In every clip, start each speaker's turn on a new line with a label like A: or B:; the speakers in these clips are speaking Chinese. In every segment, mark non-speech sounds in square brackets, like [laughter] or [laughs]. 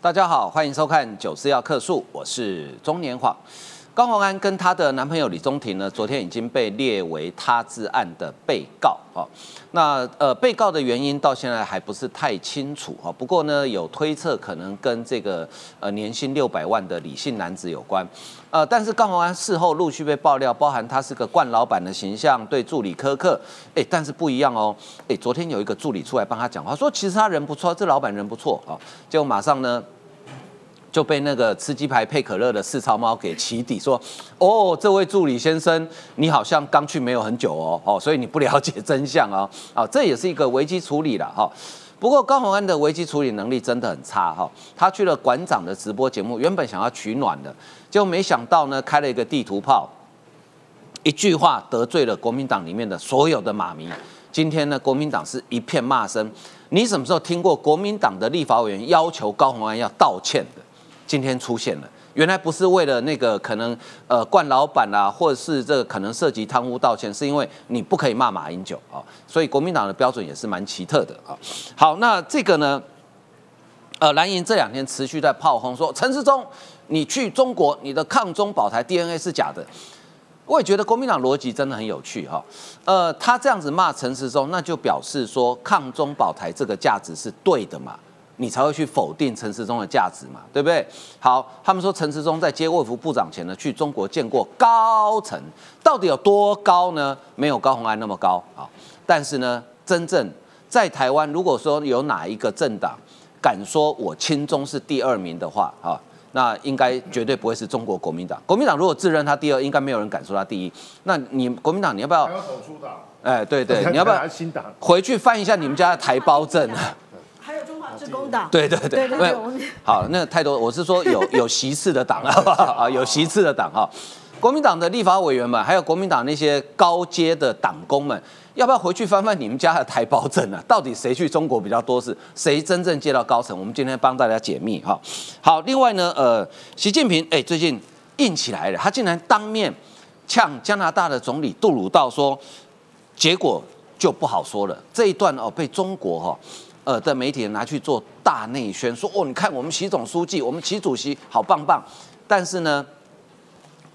A: 大家好，欢迎收看《九四要客诉》，我是中年晃。高虹安跟她的男朋友李宗廷呢，昨天已经被列为他治案的被告哦。那呃，被告的原因到现在还不是太清楚哈。不过呢，有推测可能跟这个呃年薪六百万的李姓男子有关。呃，但是高虹安事后陆续被爆料，包含他是个惯老板的形象，对助理苛刻。哎，但是不一样哦。哎，昨天有一个助理出来帮他讲话，说其实他人不错，这老板人不错啊。结果马上呢。就被那个吃鸡排配可乐的四超猫给起底，说：“哦，这位助理先生，你好像刚去没有很久哦，哦，所以你不了解真相哦，啊，这也是一个危机处理了哈。不过高宏安的危机处理能力真的很差哈，他去了馆长的直播节目，原本想要取暖的，结果没想到呢，开了一个地图炮，一句话得罪了国民党里面的所有的马迷。今天呢，国民党是一片骂声。你什么时候听过国民党的立法委员要求高宏安要道歉的？今天出现了，原来不是为了那个可能呃冠老板啊，或者是这个可能涉及贪污道歉，是因为你不可以骂马英九啊，所以国民党的标准也是蛮奇特的啊。好，那这个呢，呃蓝营这两天持续在炮轰说陈世忠，你去中国你的抗中保台 DNA 是假的，我也觉得国民党逻辑真的很有趣哈。呃，他这样子骂陈时中，那就表示说抗中保台这个价值是对的嘛。你才会去否定陈时中的价值嘛，对不对？好，他们说陈时中在接卫福部长前呢，去中国见过高层，到底有多高呢？没有高鸿安那么高啊。但是呢，真正在台湾，如果说有哪一个政党敢说我亲中是第二名的话啊，那应该绝对不会是中国国民党。国民党如果自认他第二，应该没有人敢说他第一。那你国民党你要不要？
B: 要走出党？
A: 哎，对对，你要不要
B: 新党？
A: 回去翻一下你们家的台胞证。
C: 是工党，
A: 对对对，没有好，那太多，我是说有有席次的党啊，啊，有席次的党 [laughs] 哈，国民党的立法委员们，还有国民党那些高阶的党工们，要不要回去翻翻你们家的台胞证啊？到底谁去中国比较多？是谁真正接到高层？我们今天帮大家解密哈。好，另外呢，呃，习近平哎，最近硬起来了，他竟然当面呛加拿大的总理杜鲁道说，结果就不好说了。这一段哦，被中国哈。呃的媒体拿去做大内宣，说哦，你看我们习总书记，我们习主席好棒棒。但是呢，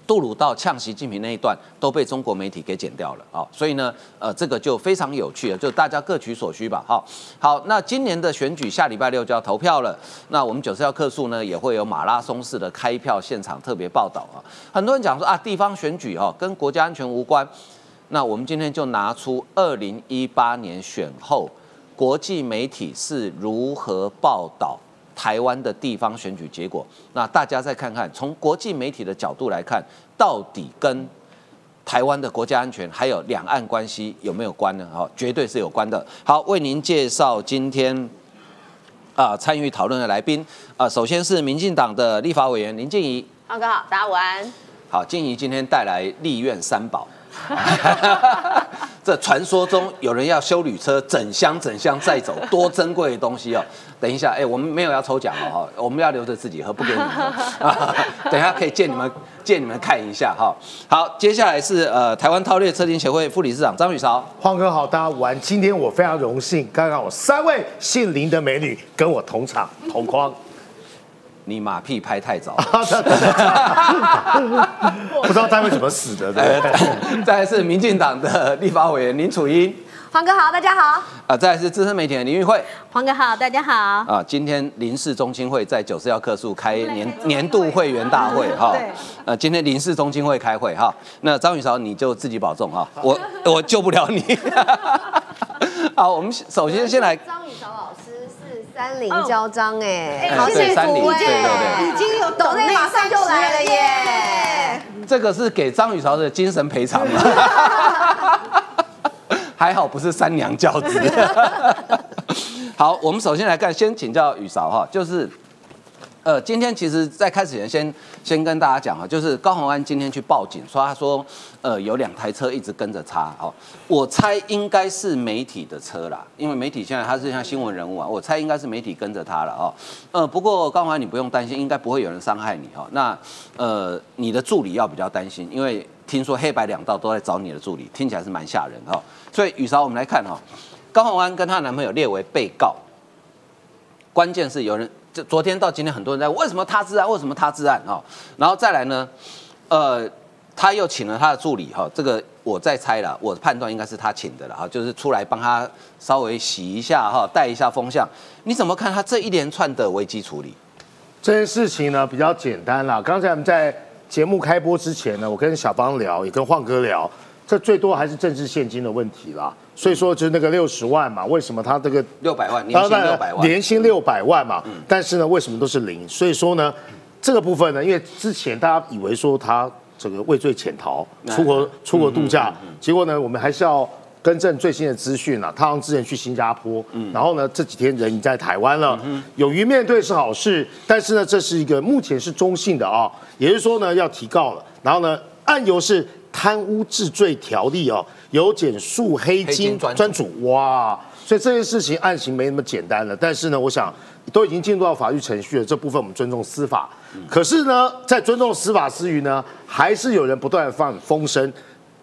A: 杜鲁道呛习近平那一段都被中国媒体给剪掉了啊。所以呢，呃，这个就非常有趣了，就大家各取所需吧。好，好，那今年的选举下礼拜六就要投票了。那我们九四幺客数呢也会有马拉松式的开票现场特别报道啊。很多人讲说啊，地方选举哦跟国家安全无关。那我们今天就拿出二零一八年选后。国际媒体是如何报道台湾的地方选举结果？那大家再看看，从国际媒体的角度来看，到底跟台湾的国家安全还有两岸关系有没有关呢？哈，绝对是有关的。好，为您介绍今天啊参与讨论的来宾啊，首先是民进党的立法委员林静怡，
D: 浩哥好，大家午安。
A: 好，静怡今天带来立院三宝。[laughs] 这传说中有人要修旅车，整箱整箱载走，多珍贵的东西哦！等一下，哎，我们没有要抽奖哦，哈，我们要留着自己喝，不给你们。[laughs] 等一下可以借你们借你们看一下哈。好，接下来是呃台湾韬略车厅协会副理事长张宇韶，
B: 黄哥好，大家午安。今天我非常荣幸，刚刚我三位姓林的美女跟我同场同框。
A: 你马屁拍太早，[laughs]
B: 不知道他会怎么死的。对，[laughs]
A: 再来是民进党的立法委员林楚英，
D: 黄哥好，大家好。
A: 啊，再来是资深媒体林玉慧，
D: 黄哥好，大家好。啊，
A: 今天林氏中心会在九四幺客数开年年度会员大会哈。呃，今天林氏中心会开会哈。那张宇韶你就自己保重哈，我我救不了你。[laughs] 好，我们首先先来。
D: 张宇韶老师。三菱交章哎，
A: 好幸福
D: 哎，已经有抖内马上就来了耶。
A: 这个是给张雨韶的精神赔偿吗？[laughs] 还好不是三娘教子。[laughs] 好，我们首先来看，先请教雨韶哈，就是。呃，今天其实，在开始前，先先跟大家讲哈，就是高宏安今天去报警，说他说，呃，有两台车一直跟着他，哦，我猜应该是媒体的车啦，因为媒体现在他是像新闻人物啊，我猜应该是媒体跟着他了哦，呃，不过高宏安你不用担心，应该不会有人伤害你哈，那呃，你的助理要比较担心，因为听说黑白两道都在找你的助理，听起来是蛮吓人哈，所以雨韶，我们来看哈，高宏安跟她男朋友列为被告，关键是有人。这昨天到今天，很多人在为什么他自案，为什么他自案哦，然后再来呢，呃，他又请了他的助理哈，这个我在猜了，我判断应该是他请的了哈，就是出来帮他稍微洗一下哈，带一下风向。你怎么看他这一连串的危机处理？
B: 这件事情呢比较简单啦。刚才我们在节目开播之前呢，我跟小芳聊，也跟晃哥聊，这最多还是政治现金的问题啦。所以说就是那个六十万嘛，为什么他这个
A: 六百万年薪六百万，
B: 年薪六百万嘛？但是呢，为什么都是零？所以说呢，这个部分呢，因为之前大家以为说他这个畏罪潜逃，出国出国度假，结果呢，我们还是要更正最新的资讯了。他之前去新加坡，然后呢，这几天人已经在台湾了，勇于面对是好事，但是呢，这是一个目前是中性的啊，也就是说呢，要提告了。然后呢，案由是贪污治罪条例哦。有检树黑金专主哇，所以这件事情案情没那么简单了。但是呢，我想都已经进入到法律程序了，这部分我们尊重司法。可是呢，在尊重司法之余呢，还是有人不断放风声。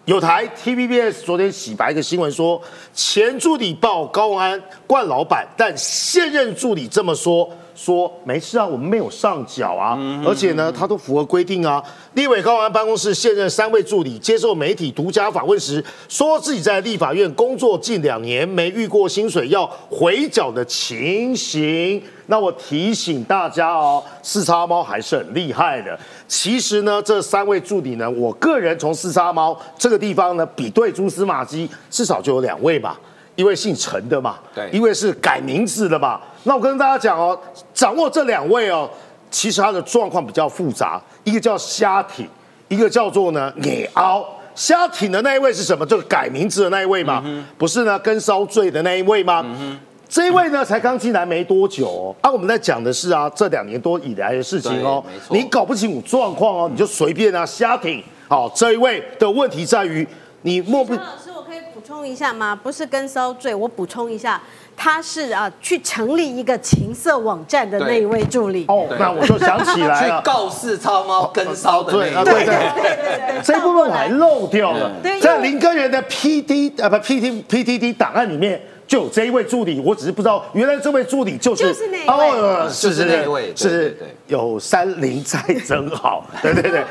B: 有台 TVBS 昨天洗白一个新闻说，前助理报高安冠老板，但现任助理这么说。说没事啊，我们没有上缴啊，而且呢，他都符合规定啊。立委高安办公室现任三位助理接受媒体独家访问时，说自己在立法院工作近两年，没遇过薪水要回缴的情形。那我提醒大家哦，四叉猫还是很厉害的。其实呢，这三位助理呢，我个人从四叉猫这个地方呢，比对蛛丝马迹，至少就有两位吧。一位姓陈的嘛，
A: 对，
B: 一位是改名字的嘛。那我跟大家讲哦，掌握这两位哦，其实他的状况比较复杂。一个叫虾挺，一个叫做呢野凹。虾挺的那一位是什么？就是改名字的那一位吗？不是呢，跟烧醉的那一位吗？这一位呢，才刚进来没多久哦。啊，我们在讲的是啊，这两年多以来的事情哦。你搞不清楚状况哦，你就随便啊虾挺。好，这一位的问题在于你莫不。
C: 老师，我可以补充一下吗？不是跟骚罪，我补充一下。他是啊，去成立一个情色网站的那一位助理
B: 哦，那我就想起来
A: 了，[laughs] 去告示超猫跟骚的那
B: 一位，对对对，这部分我还漏掉了，在林根源的 P D 啊不 P T P T D 档案里面就有这一位助理，我只是不知道原来这位助理就是
C: 就是那位，
A: 是那一位，
B: 是有三林在真好，对对对，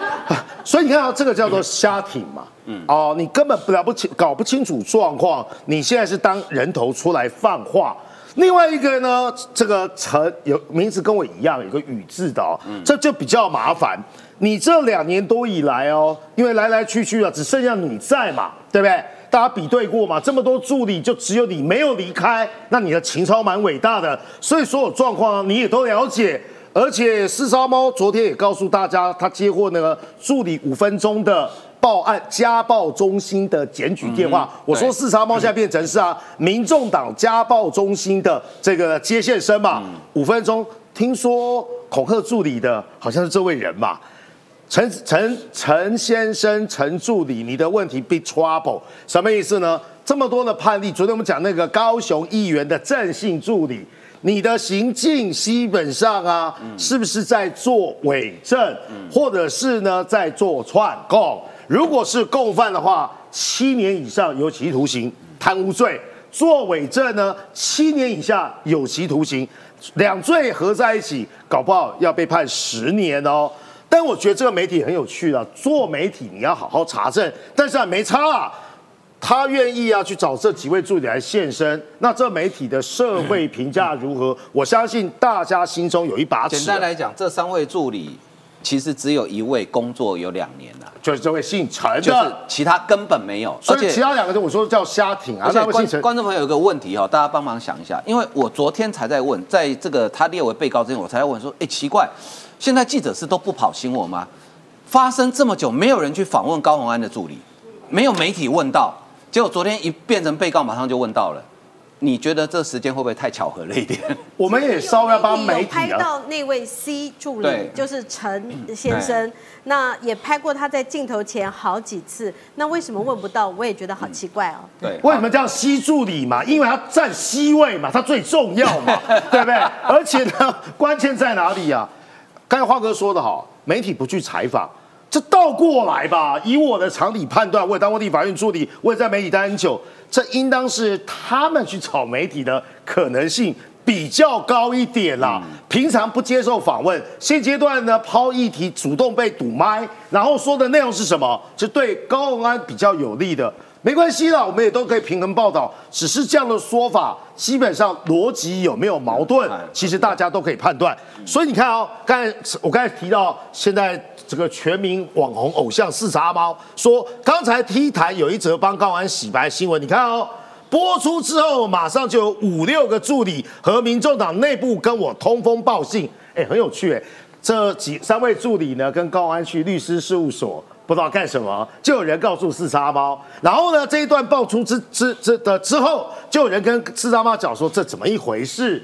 B: 所以你看到这个叫做瞎挺嘛。嗯哦，你根本不了不清，搞不清楚状况。你现在是当人头出来放话。另外一个呢，这个陈有名字跟我一样，有个宇字的哦，这就比较麻烦。你这两年多以来哦，因为来来去去啊，只剩下你在嘛，对不对？大家比对过嘛，这么多助理，就只有你没有离开，那你的情操蛮伟大的。所以所有状况你也都了解。而且四烧猫昨天也告诉大家，他接获那个助理五分钟的。报案家暴中心的检举电话，我说四叉猫现在变成是啊，民众党家暴中心的这个接线生嘛，五分钟，听说恐吓助理的好像是这位人嘛，陈陈陈先生陈助理，你的问题 big trouble，什么意思呢？这么多的判例，昨天我们讲那个高雄议员的正信助理，你的行径基本上啊，是不是在做伪证，或者是呢在做串供？如果是共犯的话，七年以上有期徒刑；贪污罪做伪证呢，七年以下有期徒刑。两罪合在一起，搞不好要被判十年哦。但我觉得这个媒体很有趣啊，做媒体你要好好查证。但是啊，没差啊，他愿意啊去找这几位助理来现身，那这媒体的社会评价如何？我相信大家心中有一把尺。
A: 简单来讲，这三位助理。其实只有一位工作有两年了，
B: 就是这位姓陈的，
A: 就是其他根本没有。
B: 所以其他两个人我说叫瞎挺啊。而且
A: 观观众朋友有个问题哈，大家帮忙想一下，因为我昨天才在问，在这个他列为被告之前，我才在问说，哎，奇怪，现在记者是都不跑新闻吗？发生这么久，没有人去访问高鸿安的助理，没有媒体问到，结果昨天一变成被告，马上就问到了。你觉得这时间会不会太巧合了一点？
B: 我们也稍微要帮媒体
C: 拍到那位 C 助理，就是陈先生，那也拍过他在镜头前好几次。那为什么问不到？我也觉得好奇怪哦。
A: 对，
B: 为什么叫 C 助理嘛？因为他占 C 位嘛，他最重要嘛，[laughs] 对不对？而且呢，关键在哪里啊？刚才花哥说的好，媒体不去采访。这倒过来吧，以我的常理判断，我也当过地法院助理，我也在媒体待很久，这应当是他们去炒媒体的可能性比较高一点啦。平常不接受访问，现阶段呢抛议题主动被堵麦，然后说的内容是什么？是对高鸿安比较有利的。没关系啦，我们也都可以平衡报道。只是这样的说法，基本上逻辑有没有矛盾，其实大家都可以判断。所以你看哦，刚才我刚才提到，现在这个全民网红偶像四叉猫说，刚才 T 台有一则帮高安洗白新闻，你看哦，播出之后马上就有五六个助理和民众党内部跟我通风报信，哎，很有趣哎。这几三位助理呢，跟高安去律师事务所。不知道干什么，就有人告诉四叉猫，然后呢，这一段爆出之之之的之后，就有人跟四叉猫讲说这怎么一回事，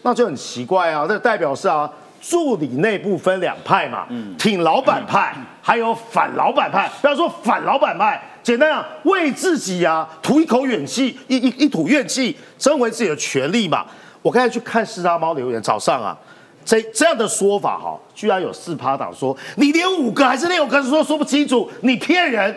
B: 那就很奇怪啊，这代表是啊，助理内部分两派嘛，挺老板派，还有反老板派。不要说反老板派，简单讲，为自己啊吐一口怨气，一一一吐怨气，争回自己的权利嘛。我刚才去看四叉猫留言，早上啊。这这样的说法哈，居然有四趴党说你连五个还是六个说说不清楚，你骗人，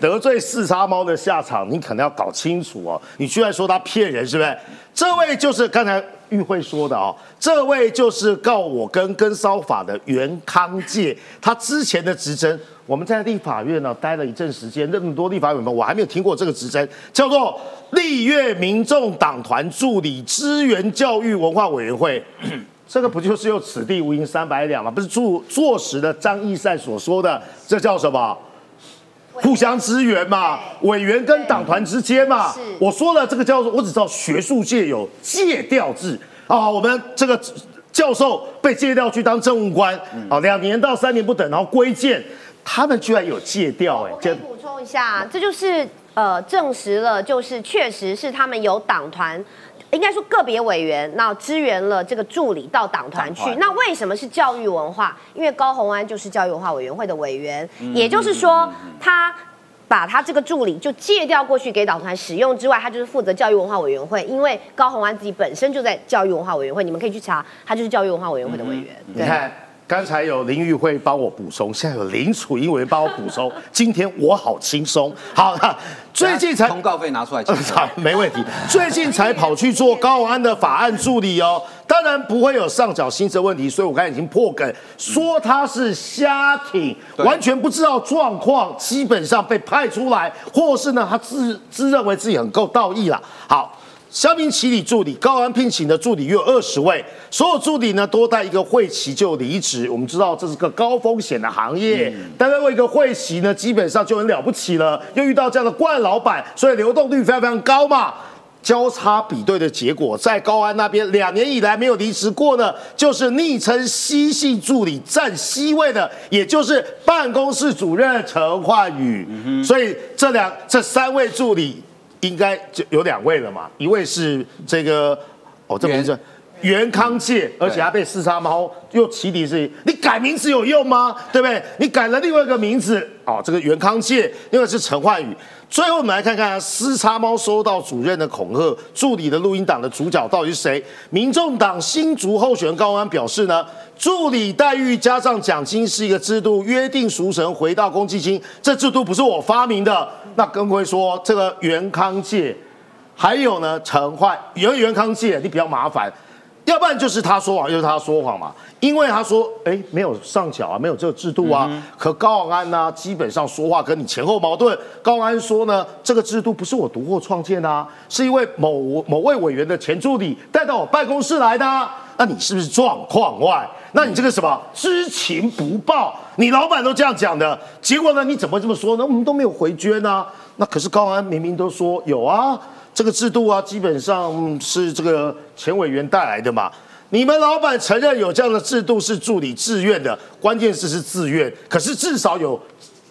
B: 得罪四叉猫的下场你可能要搞清楚哦。你居然说他骗人，是不是？这位就是刚才玉慧说的哦，这位就是告我跟跟骚法的袁康介，他之前的职称，我们在立法院呢待了一阵时间，那么多立法委员，我还没有听过这个职称，叫做立院民众党团助理支援教育文化委员会。这个不就是用“此地无银三百两”吗？不是坐坐实的张义善所说的，这叫什么？互相支援嘛，委员跟党团之间嘛。我说了，这个叫做我只知道学术界有借调制啊。我们这个教授被借调去当政务官啊，两年到三年不等，然后归建，他们居然有借调哎。
D: 可以补充一下，这就是呃证实了，就是确实是他们有党团。应该说个别委员，那支援了这个助理到党团去。那为什么是教育文化？因为高鸿安就是教育文化委员会的委员，也就是说，他把他这个助理就借调过去给党团使用之外，他就是负责教育文化委员会。因为高鸿安自己本身就在教育文化委员会，你们可以去查，他就是教育文化委员会的委员。
B: 你看。刚才有林玉慧帮我补充，现在有林楚英委员帮我补充。[laughs] 今天我好轻松，好，[laughs] 最近才
A: 通告费拿出来，[laughs]
B: 没问题。最近才跑去做高安的法案助理哦，当然不会有上缴薪资问题，所以我刚才已经破梗，说他是瞎挺，完全不知道状况，基本上被派出来，或是呢他自自认为自己很够道义了。好。香槟奇里助理高安聘请的助理约有二十位，所有助理呢多带一个会期就离职。我们知道这是个高风险的行业，单单为一个会期呢，基本上就很了不起了。又遇到这样的惯老板，所以流动率非常非常高嘛。交叉比对的结果，在高安那边两年以来没有离职过呢，就是昵称“西系助理”占 C 位的，也就是办公室主任陈焕宇。所以这两这三位助理。应该就有两位了嘛，一位是这个哦，这名字袁康介，而且他被四叉猫又起底是，你改名字有用吗？对不对？你改了另外一个名字哦，这个袁康介，另外是陈焕宇。最后我们来看看四叉猫收到主任的恐吓，助理的录音档的主角到底是谁？民众党新竹候选人高安表示呢？助理待遇加上奖金是一个制度，约定俗成，回到公积金，这制度不是我发明的。那更会说这个元康界，还有呢陈焕，元元康界你比较麻烦，要不然就是他说谎，就是他说谎嘛。因为他说，哎，没有上缴啊，没有这个制度啊。可高安呢，基本上说话跟你前后矛盾。高安说呢，这个制度不是我独获创建的，啊，是因为某某位委员的前助理带到我办公室来的。那你是不是状况外？那你这个什么知情不报？你老板都这样讲的，结果呢？你怎么这么说呢？我们都没有回捐啊。那可是高安明明都说有啊，这个制度啊，基本上是这个前委员带来的嘛。你们老板承认有这样的制度是助理自愿的，关键是是自愿，可是至少有。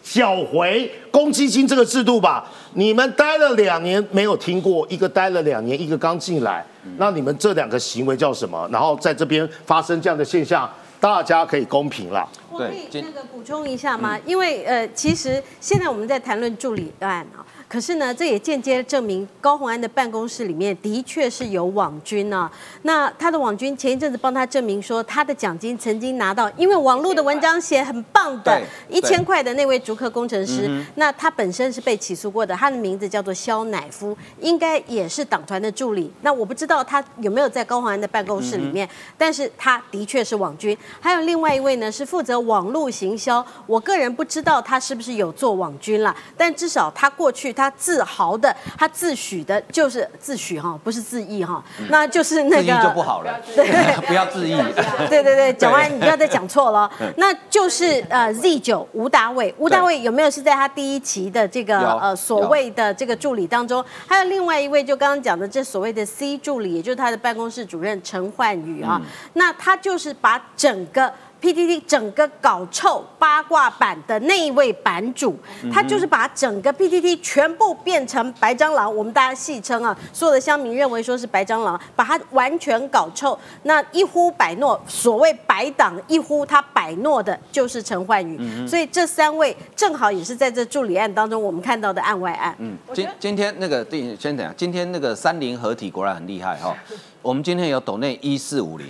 B: 缴回公积金这个制度吧，你们待了两年没有听过，一个待了两年，一个刚进来，那你们这两个行为叫什么？然后在这边发生这样的现象，大家可以公平了。
C: 我可以那个补充一下吗？因为呃，其实现在我们在谈论助理案啊。可是呢，这也间接证明高鸿安的办公室里面的确是有网军啊。那他的网军前一阵子帮他证明说，他的奖金曾经拿到，因为网络的文章写很棒的，一千块的那位竹科工程师，那他本身是被起诉过的，他的名字叫做肖乃夫，应该也是党团的助理。那我不知道他有没有在高鸿安的办公室里面，但是他的确是网军。还有另外一位呢，是负责网络行销，我个人不知道他是不是有做网军了，但至少他过去。他自豪的，他自诩的，就是自诩哈，不是自意哈，那就是那个
A: 就不好了，对，[laughs] 不要自意，[laughs]
C: 对对对，讲完你不要再讲错了，[laughs] 那就是呃 Z 九吴达伟，吴达伟有没有是在他第一期的这个呃所谓的这个助理当中？还有另外一位就刚刚讲的这所谓的 C 助理，也就是他的办公室主任陈焕宇啊，那他就是把整个。PTT 整个搞臭八卦版的那一位版主，他就是把整个 PTT 全部变成白蟑螂，我们大家戏称啊，所有的乡民认为说是白蟑螂，把它完全搞臭。那一呼百诺，所谓白党一呼他百诺的就是陈焕宇，所以这三位正好也是在这助理案当中我们看到的案外案。嗯，
A: 今今天那个对先等下，今天那个三菱合体果然很厉害哈，我们今天有抖内一四五零，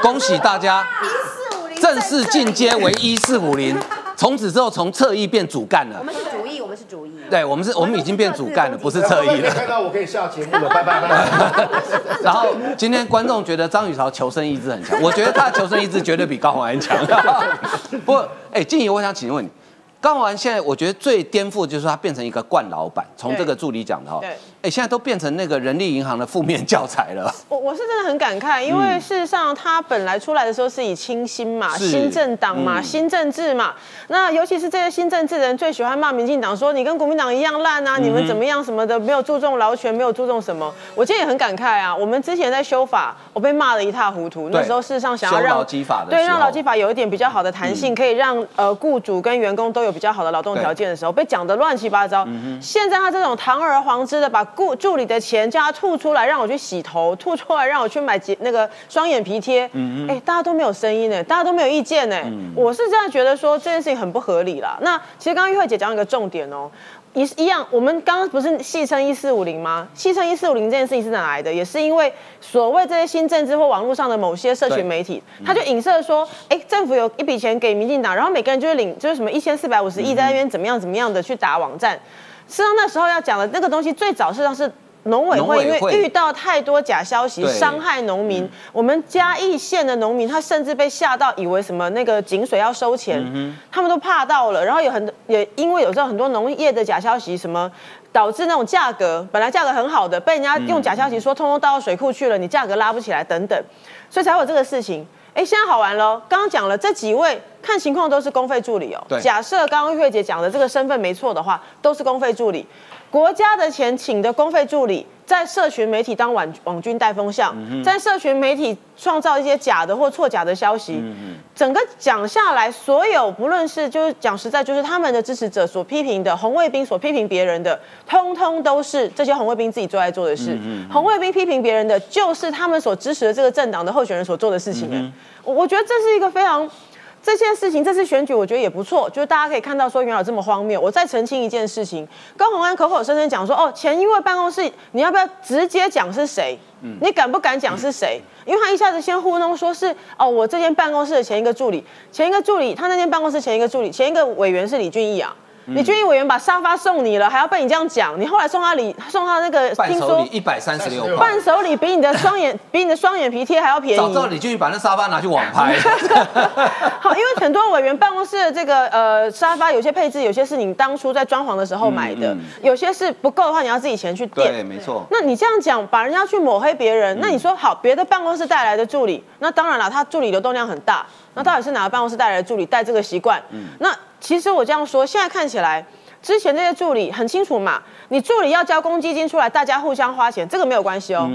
A: 恭喜大家。[laughs] 正式进阶为一四五零，[laughs] 从此之后从侧翼变主干了。
D: 我们是主翼，我们是主翼。
A: 对，我们是，我们已经变主干了，不是侧翼了。
B: 看到我可以下节目了，拜拜拜。[laughs]
A: 然后今天观众觉得张雨潮求生意志很强，我觉得他的求生意志绝对比高宏安强。[laughs] 不过，哎，静怡，我想请问你。高宏安现在我觉得最颠覆就是他变成一个惯老板，从这个助理讲的哈，哎，现在都变成那个人力银行的负面教材了。[laughs]
E: 我我是真的很感慨，因为事实上他本来出来的时候是以清新嘛、新政党嘛、新政治嘛，那尤其是这些新政治人最喜欢骂民进党，说你跟国民党一样烂啊，你们怎么样什么的，没有注重劳权，没有注重什么。我今天也很感慨啊，我们之前在修法，我被骂的一塌糊涂，那时候事实上想要让
A: 劳基法的
E: 对让劳基法有一点比较好的弹性，可以让呃雇主跟员工都有。比较好的劳动条件的时候，被讲的乱七八糟。现在他这种堂而皇之的把雇助理的钱叫他吐出来，让我去洗头，吐出来让我去买那个双眼皮贴嗯。哎，大家都没有声音呢，大家都没有意见呢。我是这样觉得说这件事情很不合理啦。那其实刚刚玉慧姐讲一个重点哦。一一样，我们刚刚不是戏称一四五零吗？戏称一四五零这件事情是哪来的？也是因为所谓这些新政治或网络上的某些社群媒体，他就影射说，哎，政府有一笔钱给民进党，然后每个人就是领就是什么一千四百五十亿在那边怎么样怎么样的去打网站。实际上那时候要讲的那个东西，最早实际上是。农委会因为遇到太多假消息，伤害农民。我们嘉义县的农民，他甚至被吓到，以为什么那个井水要收钱，他们都怕到了。然后有很多，也因为有时候很多农业的假消息，什么导致那种价格本来价格很好的，被人家用假消息说通通倒到水库去了，你价格拉不起来等等，所以才有这个事情。哎，现在好玩喽！刚刚讲了这几位，看情况都是公费助理哦。假设刚刚玉慧姐讲的这个身份没错的话，都是公费助理。国家的钱请的公费助理，在社群媒体当网网军带风向，在社群媒体创造一些假的或错假的消息，整个讲下来，所有不论是就是讲实在，就是他们的支持者所批评的红卫兵所批评别人的，通通都是这些红卫兵自己最爱做的事。红卫兵批评别人的，就是他们所支持的这个政党的候选人所做的事情。我我觉得这是一个非常。这件事情，这次选举我觉得也不错，就是大家可以看到说原来这么荒谬。我再澄清一件事情，高鸿安口口声声讲说，哦，前一位办公室，你要不要直接讲是谁？你敢不敢讲是谁？因为他一下子先糊弄说是，哦，我这间办公室的前一个助理，前一个助理，他那间办公室前一个助理，前一个委员是李俊毅啊。李俊毅委员把沙发送你了，还要被你这样讲？你后来送他礼，送他那个
A: 伴手礼一百三十六块，
E: 伴手礼比你的双眼 [laughs] 比你的双眼皮贴还要便宜。
A: 早知道你就去把那沙发拿去网拍。[laughs]
E: 好，因为很多委员办公室的这个呃沙发，有些配置，有些是你当初在装潢的时候买的，有些是不够的话，你要自己钱去垫。
A: 对，没错。
E: 那你这样讲，把人家去抹黑别人，那你说好，别的办公室带来的助理，那当然了，他助理流动量很大，那到底是哪个办公室带来的助理带这个习惯？嗯，那其实我这样说，现在看起来。之前这些助理很清楚嘛，你助理要交公积金出来，大家互相花钱，这个没有关系哦。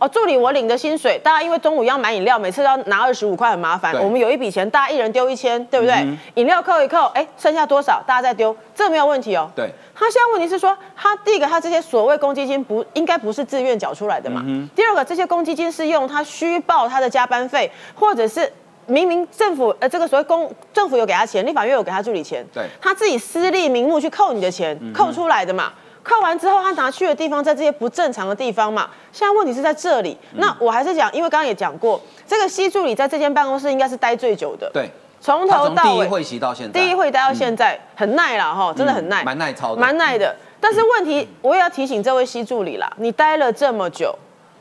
E: 哦，助理我领的薪水，大家因为中午要买饮料，每次都要拿二十五块，很麻烦。我们有一笔钱，大家一人丢一千，对不对？饮料扣一扣，哎，剩下多少，大家再丢，这个没有问题哦。
A: 对。
E: 他现在问题是说，他第一个，他这些所谓公积金不应该不是自愿缴出来的嘛？第二个，这些公积金是用他虚报他的加班费，或者是。明明政府呃这个所谓公政府有给他钱，立法院有给他助理钱，
A: 对
E: 他自己私立名目去扣你的钱，扣出来的嘛。扣完之后，他拿去的地方在这些不正常的地方嘛。现在问题是在这里。那我还是讲，因为刚刚也讲过，这个西助理在这间办公室应该是待最久的，
A: 对，
E: 从头到尾，
A: 第一会期到现在，
E: 第一会待到现在，很耐了哈，真的很耐，
A: 蛮耐操的，
E: 蛮耐的。但是问题，我也要提醒这位西助理啦，你待了这么久，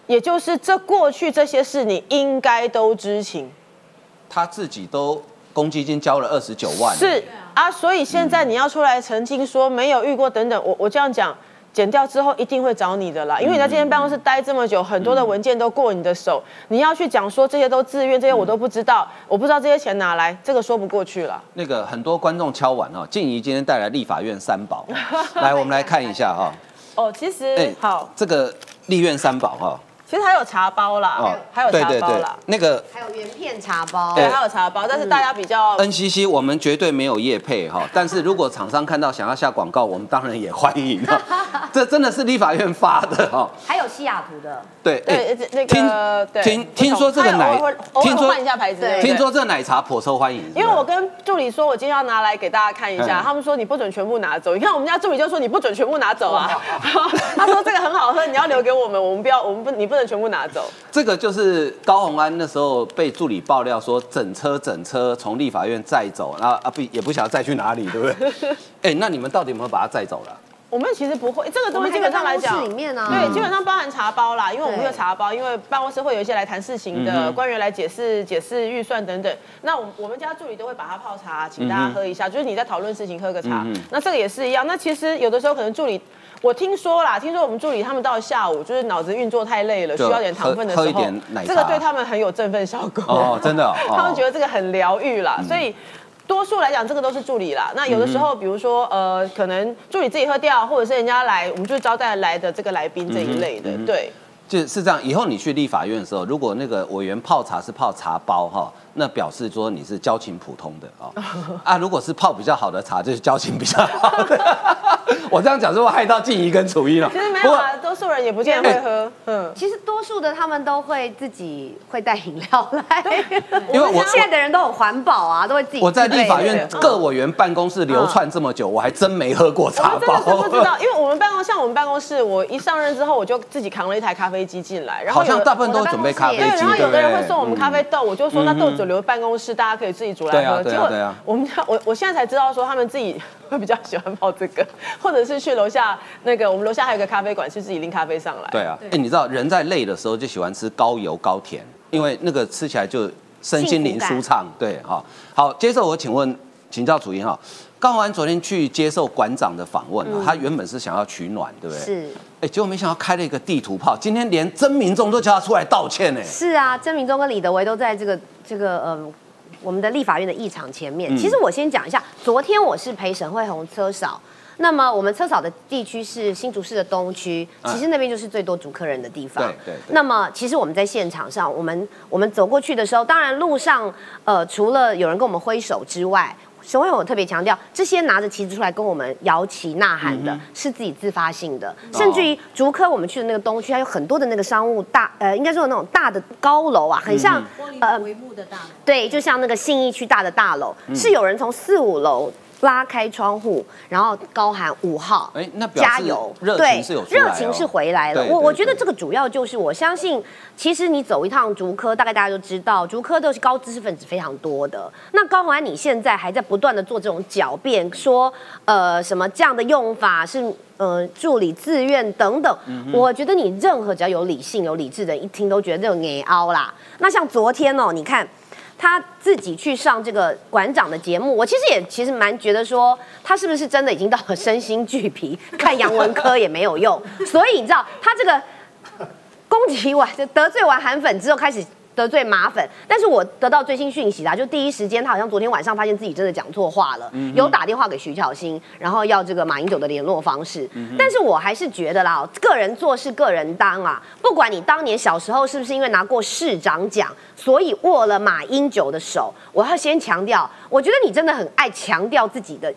E: 也就是这过去这些事，你应该都知情。
A: 他自己都公积金交了二十九万，
E: 是啊，所以现在你要出来澄清说没有遇过等等，我我这样讲。剪掉之后一定会找你的啦，因为你在这间办公室待这么久，很多的文件都过你的手，你要去讲说这些都自愿，这些我都不知道，我不知道这些钱哪来，这个说不过去了。
A: 那个很多观众敲碗哈，静怡今天带来立法院三宝，来我们来看一下哈。[laughs]
E: 哦，其实好，
A: 这个立院三宝哈。
E: 其实还有茶包啦，还有茶包啦，
A: 那个
D: 还有圆片茶包，
E: 对，还有茶包，但是大家比较
A: NCC 我们绝对没有业配哈，[laughs] 但是如果厂商看到想要下广告，我们当然也欢迎哈。[laughs] 这真的是立法院发的哈，
D: 还有西雅图的，
A: 对
E: 对，那个
A: 听听说这个奶，
E: 听说换一下牌子，
A: 听说这奶茶颇受欢迎，
E: 因为我跟助理说我今天要拿来给大家看一下，他们说你不准全部拿走，你看我们家助理就说你不准全部拿走啊，[laughs] 他说这个很好喝，你要留给我们，我们不要，我们不，你不能全部拿走。
A: 这个就是高鸿安那时候被助理爆料说整车整车从立法院载走，然后啊不也不晓得载去哪里，对不对？[laughs] 哎，那你们到底有没有把它载走了？
E: 我们其实不会，这个东西基本上来讲，
D: 里面呢，
E: 对，基本上包含茶包啦，因为我们会有茶包，因为办公室会有一些来谈事情的官员来解释解释预算等等。那我我们家助理都会把它泡茶，请大家喝一下，就是你在讨论事情喝个茶。那这个也是一样。那其实有的时候可能助理。我听说啦，听说我们助理他们到下午就是脑子运作太累了，需要点糖分的时候，这个对他们很有振奋效果
A: 哦，真的，[laughs]
E: 他们觉得这个很疗愈啦，所以多数来讲，这个都是助理啦。那有的时候，比如说呃，可能助理自己喝掉，或者是人家来，我们就招待来的这个来宾这一类的，对。
A: 就是这样，以后你去立法院的时候，如果那个委员泡茶是泡茶包哈。那表示说你是交情普通的啊 [laughs] 啊！如果是泡比较好的茶，就是交情比较好的。[laughs] 我这样讲是会害到静怡跟楚一了。
E: 其实没有啊，多数人也不见得会喝。
D: 嗯，其实多数的他们都会自己会带饮料来。[laughs] 因为我现在的人都很环保啊，都会自己。
A: 我在立法院各委员办公室流窜这么久，我还真没喝过茶包。
E: 不知道，因为我们办公像我们办公室，我一上任之后，我就自己扛了一台咖啡机进来。
A: 然后好像大部分都准备咖啡机，
E: 对。然后有的人会送我们咖啡豆，我就说那豆子。留办公室，大家可以自己煮来喝。
A: 结果
E: 我们家我我现在才知道说他们自己 [laughs] 会比较喜欢泡这个，或者是去楼下那个我们楼下还有个咖啡馆，是自己拎咖啡上来。
A: 对啊，哎，你知道人在累的时候就喜欢吃高油高甜，因为那个吃起来就身心灵舒畅。对，哈，好，接受我请问，请教主音哈。高安昨天去接受馆长的访问啊，他原本是想要取暖，对不对？
D: 是。
A: 哎，结果没想到开了一个地图炮，今天连曾明忠都叫他出来道歉呢。
D: 是啊，曾明忠跟李德维都在这个这个呃我们的立法院的议场前面。其实我先讲一下，昨天我是陪沈慧红车少，那么我们车少的地区是新竹市的东区，其实那边就是最多主客人的地方。
A: 对对。
D: 那么其实我们在现场上，我们我们走过去的时候，当然路上呃除了有人跟我们挥手之外。沈慧我特别强调，这些拿着旗子出来跟我们摇旗呐喊的，是自己自发性的。甚至于竹科，我们去的那个东区，还有很多的那个商务大，呃，应该说那种大的高楼啊，很像
C: 呃帷幕的大楼。
D: 对，就像那个信义区大的大楼，是有人从四五楼。拉开窗户，然后高喊五号，哎，
A: 那加油，热情是有
D: 热情是回来了。我我觉得这个主要就是，我相信，其实你走一趟竹科，大概大家都知道，竹科都是高知识分子非常多的。那高宏安，你现在还在不断的做这种狡辩，说呃什么这样的用法是呃助理自愿等等。我觉得你任何只要有理性、有理智的，一听都觉得这种捏凹啦。那像昨天哦，你看。他自己去上这个馆长的节目，我其实也其实蛮觉得说，他是不是真的已经到了身心俱疲，看杨文科也没有用，所以你知道他这个攻击完就得罪完韩粉之后开始。得罪马粉，但是我得到最新讯息啦，就第一时间他好像昨天晚上发现自己真的讲错话了，有打电话给徐巧芯，然后要这个马英九的联络方式。但是我还是觉得啦，个人做事个人当啊，不管你当年小时候是不是因为拿过市长奖，所以握了马英九的手，我要先强调，我觉得你真的很爱强调自己的。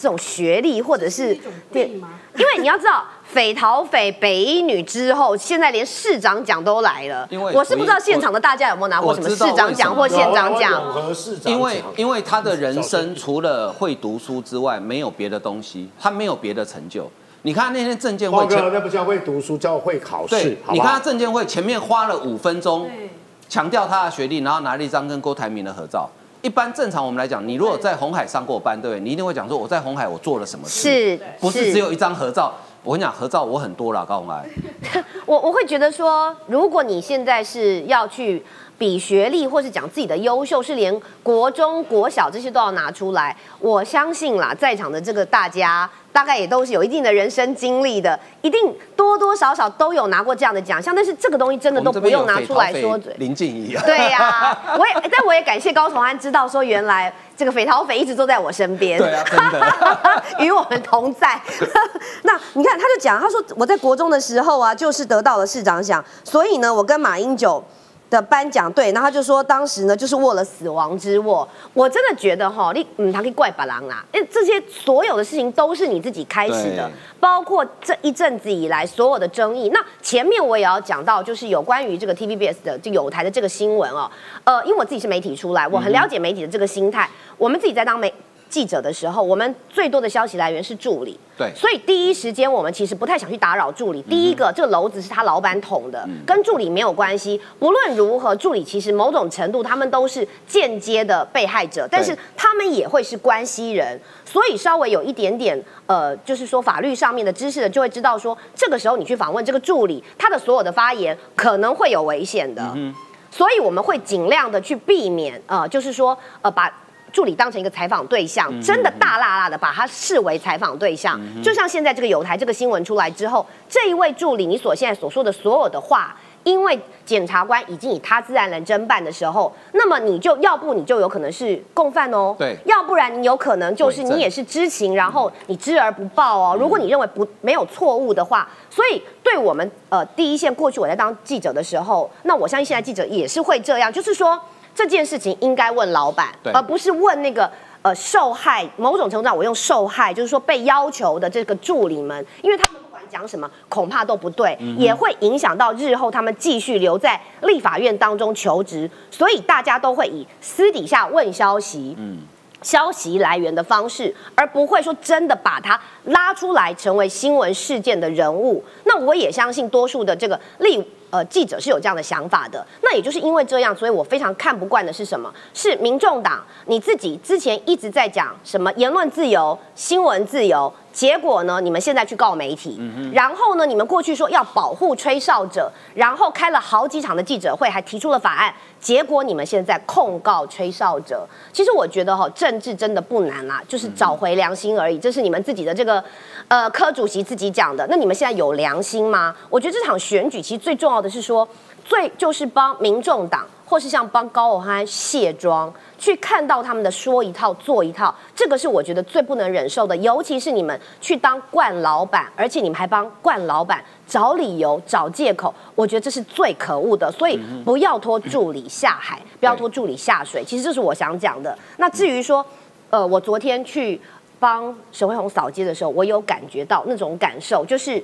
D: 这种学历或者是
C: 对？
D: 因为你要知道，匪逃匪北一女之后，现在连市长奖都来了。
A: 因为
D: 我是不知道现场的大家有没有拿过什么市长奖或县长奖。
B: 市长
A: 因为因为他的人生除了会读书之外，没有别的东西，他没有别的成就。你看那天证监会
B: 那不叫会读书，叫会考试
A: 你看他？证监会前面花了五分钟
C: 对，
A: 强调他的学历，然后拿了一张跟郭台铭的合照。一般正常我们来讲，你如果在红海上过班，对不对？你一定会讲说我在红海我做了什么事，
D: 是，
A: 不是只有一张合照？我跟你讲，合照我很多了，高红安。[laughs]
D: 我我会觉得说，如果你现在是要去比学历，或是讲自己的优秀，是连国中、国小这些都要拿出来，我相信啦，在场的这个大家大概也都是有一定的人生经历的，一定多多少少都有拿过这样的奖项，但是这个东西真的都不用拿出来说嘴。
A: 林静怡啊，
D: 对呀、[laughs] 我也，但我也感谢高崇安知道说，原来这个匪逃匪一直都在我身边。
A: 对啊，真的。[laughs]
D: 与我们同在。[laughs] 那你看，他就讲，他说我在国中的时候啊，就是得到了市长奖，所以呢，我跟马英九。的颁奖对，然后他就说当时呢就是握了死亡之握，我真的觉得哈，你嗯，他可以怪把郎啦，因为这些所有的事情都是你自己开始的，包括这一阵子以来所有的争议。那前面我也要讲到，就是有关于这个 TVBS 的就有台的这个新闻哦，呃，因为我自己是媒体出来，我很了解媒体的这个心态，我们自己在当媒记者的时候，我们最多的消息来源是助理。
A: 对
D: 所以第一时间我们其实不太想去打扰助理。第一个，这个篓子是他老板捅的，跟助理没有关系。不论如何，助理其实某种程度他们都是间接的被害者，但是他们也会是关系人，所以稍微有一点点呃，就是说法律上面的知识的，就会知道说，这个时候你去访问这个助理，他的所有的发言可能会有危险的。所以我们会尽量的去避免，呃，就是说，呃，把助理当成一个采访对象，真的大辣辣的把他视为采访对象。就像现在这个有台这个新闻出来之后，这一位助理，你所现在所说的所有的话。因为检察官已经以他自然人侦办的时候，那么你就要不你就有可能是共犯哦，
A: 对
D: 要不然你有可能就是你也是知情，然后你知而不报哦。如果你认为不没有错误的话，所以对我们呃第一线过去我在当记者的时候，那我相信现在记者也是会这样，就是说这件事情应该问老板，而不是问那个。呃，受害某种程度上，我用受害，就是说被要求的这个助理们，因为他们不管讲什么，恐怕都不对，也会影响到日后他们继续留在立法院当中求职，所以大家都会以私底下问消息，消息来源的方式，而不会说真的把他拉出来成为新闻事件的人物。那我也相信多数的这个立呃记者是有这样的想法的。那也就是因为这样，所以我非常看不惯的是什么？是民众党你自己之前一直在讲什么言论自由、新闻自由，结果呢，你们现在去告媒体，然后呢，你们过去说要保护吹哨者，然后开了好几场的记者会，还提出了法案，结果你们现在控告吹哨者。其实我觉得哈、政治真的不难啦，就是找回良心而已。这是你们自己的这个呃科主席自己讲的。那你们现在有良心吗？我觉得这场选举其实最重要的是说，最就是帮民众党或是像帮高永安卸妆，去看到他们的说一套做一套，这个是我觉得最不能忍受的。尤其是你们去当惯老板，而且你们还帮惯老板找理由、找借口，我觉得这是最可恶的。所以不要拖助理下海，不要拖助理下水。其实这是我想讲的。那至于说，呃，我昨天去帮沈慧红扫街的时候，我有感觉到那种感受，就是。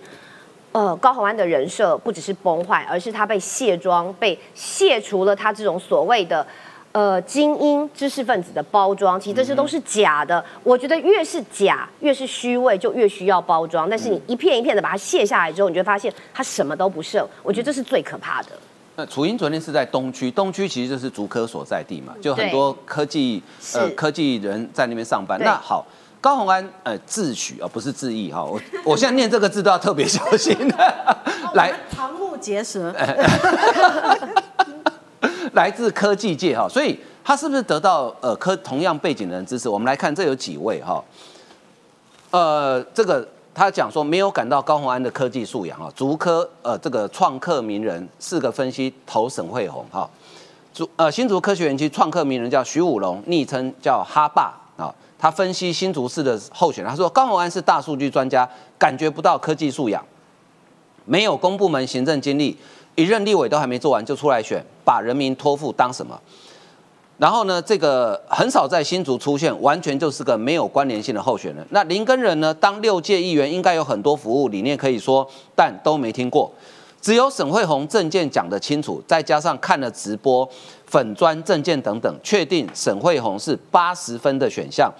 D: 呃，高虹安的人设不只是崩坏，而是他被卸妆，被卸除了他这种所谓的呃精英知识分子的包装。其实这些都是假的。我觉得越是假，越是虚伪，就越需要包装。但是你一片一片的把它卸下来之后，你就会发现他什么都不剩。我觉得这是最可怕的。
A: 那楚英昨天是在东区，东区其实就是竹科所在地嘛，就很多科技呃科技人在那边上班。那好，高虹安呃自诩啊、不是自意哈，我我现在念这个字都要特别小心。来
C: 瞠目结舌。[laughs]
A: 来自科技界哈，所以他是不是得到呃科同样背景的人支持？我们来看这有几位哈，呃，这个他讲说没有感到高虹安的科技素养啊，竹科呃这个创客名人四个分析投沈惠红哈，竹呃新竹科学园区创客名人叫徐武龙，昵称叫哈爸啊，他分析新竹市的候选人，他说高虹安是大数据专家，感觉不到科技素养。没有公部门行政经历，一任立委都还没做完就出来选，把人民托付当什么？然后呢，这个很少在新竹出现，完全就是个没有关联性的候选人。那林根人呢，当六届议员应该有很多服务理念可以说，但都没听过。只有沈惠宏证件讲得清楚，再加上看了直播、粉砖证件等等，确定沈惠宏是八十分的选项。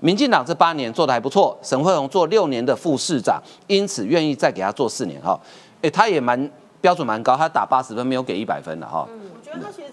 A: 民进党这八年做得还不错，沈惠宏做六年的副市长，因此愿意再给他做四年哈。诶，他也蛮标准蛮高，他打八十分，没有给一百分的哈。
E: 嗯我觉得他其实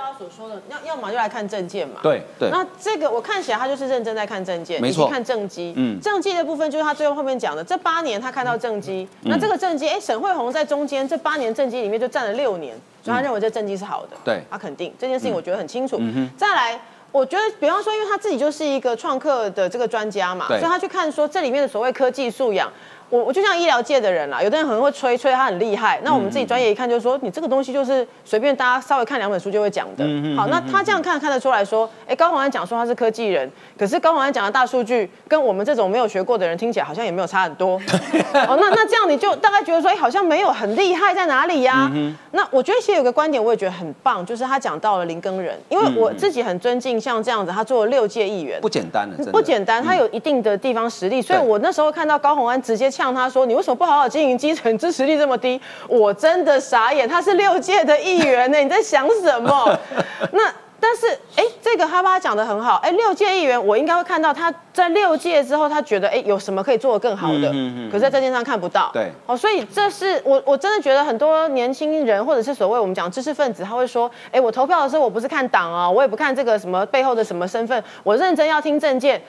E: 大家所说的，要要么就来看证件嘛。
A: 对对。
E: 那这个我看起来他就是认真在看证件，
A: 没错，
E: 看政绩。嗯，政绩的部分就是他最后后面讲的，这八年他看到政绩，那这个政绩，哎，沈慧红在中间这八年政绩里面就占了六年，所以他认为这政绩是好的。
A: 对，
E: 他肯定这件事情，我觉得很清楚。再来。我觉得，比方说，因为他自己就是一个创客的这个专家嘛，所以他去看说这里面的所谓科技素养。我我就像医疗界的人啦，有的人可能会吹吹他很厉害，那我们自己专业一看就是说，你这个东西就是随便大家稍微看两本书就会讲的。好，那他这样看看得出来说，哎，高宏安讲说他是科技人，可是高宏安讲的大数据跟我们这种没有学过的人听起来好像也没有差很多。[laughs] 哦，那那这样你就大概觉得说，哎，好像没有很厉害在哪里呀？那我觉得其实有个观点我也觉得很棒，就是他讲到了林根人，因为我自己很尊敬像这样子，他做了六届议员，
A: 不简单的，
E: 不简单，他有一定的地方实力，所以我那时候看到高宏安直接呛他说，你为什么？不好好经营基层，支持率这么低，我真的傻眼。他是六届的议员呢，你在想什么？[laughs] 那但是哎，这个哈巴讲的很好，哎，六届议员我应该会看到他在六届之后，他觉得哎有什么可以做的更好的，嗯嗯可是在证件上看不到。
A: 对，
E: 哦，所以这是我我真的觉得很多年轻人或者是所谓我们讲知识分子，他会说，哎，我投票的时候我不是看党啊，我也不看这个什么背后的什么身份，我认真要听证件。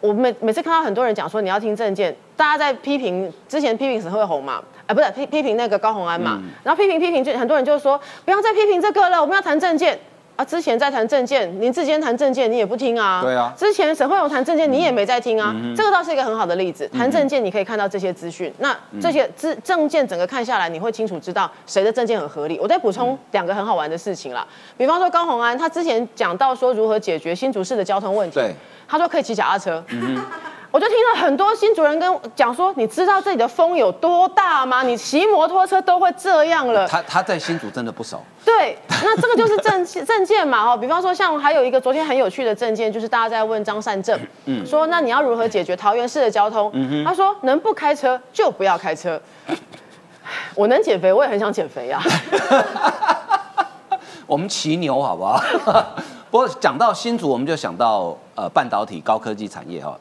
E: 我每每次看到很多人讲说你要听证件，大家在批评之前批评沈惠红嘛，哎，不是批批评那个高红安嘛，然后批评批评就很多人就说不要再批评这个了，我们要谈证件啊。之前在谈证件，林志坚谈证件你也不听啊，
A: 对啊。
E: 之前沈惠红谈证件你也没在听啊，这个倒是一个很好的例子。谈证件你可以看到这些资讯，那这些资证件整个看下来，你会清楚知道谁的证件很合理。我再补充两个很好玩的事情啦，比方说高红安他之前讲到说如何解决新竹市的交通问题。
A: 对。
E: 他说可以骑脚踏车，我就听到很多新主人跟讲说，你知道这里的风有多大吗？你骑摩托车都会这样了。
A: 他他在新竹真的不熟。
E: 对，那这个就是证证件嘛哦，比方说像还有一个昨天很有趣的证件，就是大家在问张善政，嗯说那你要如何解决桃园市的交通？嗯他说能不开车就不要开车。我能减肥，我也很想减肥呀。[laughs]
A: 我们骑牛好不好？[laughs] 不过讲到新竹，我们就想到呃半导体高科技产业哈。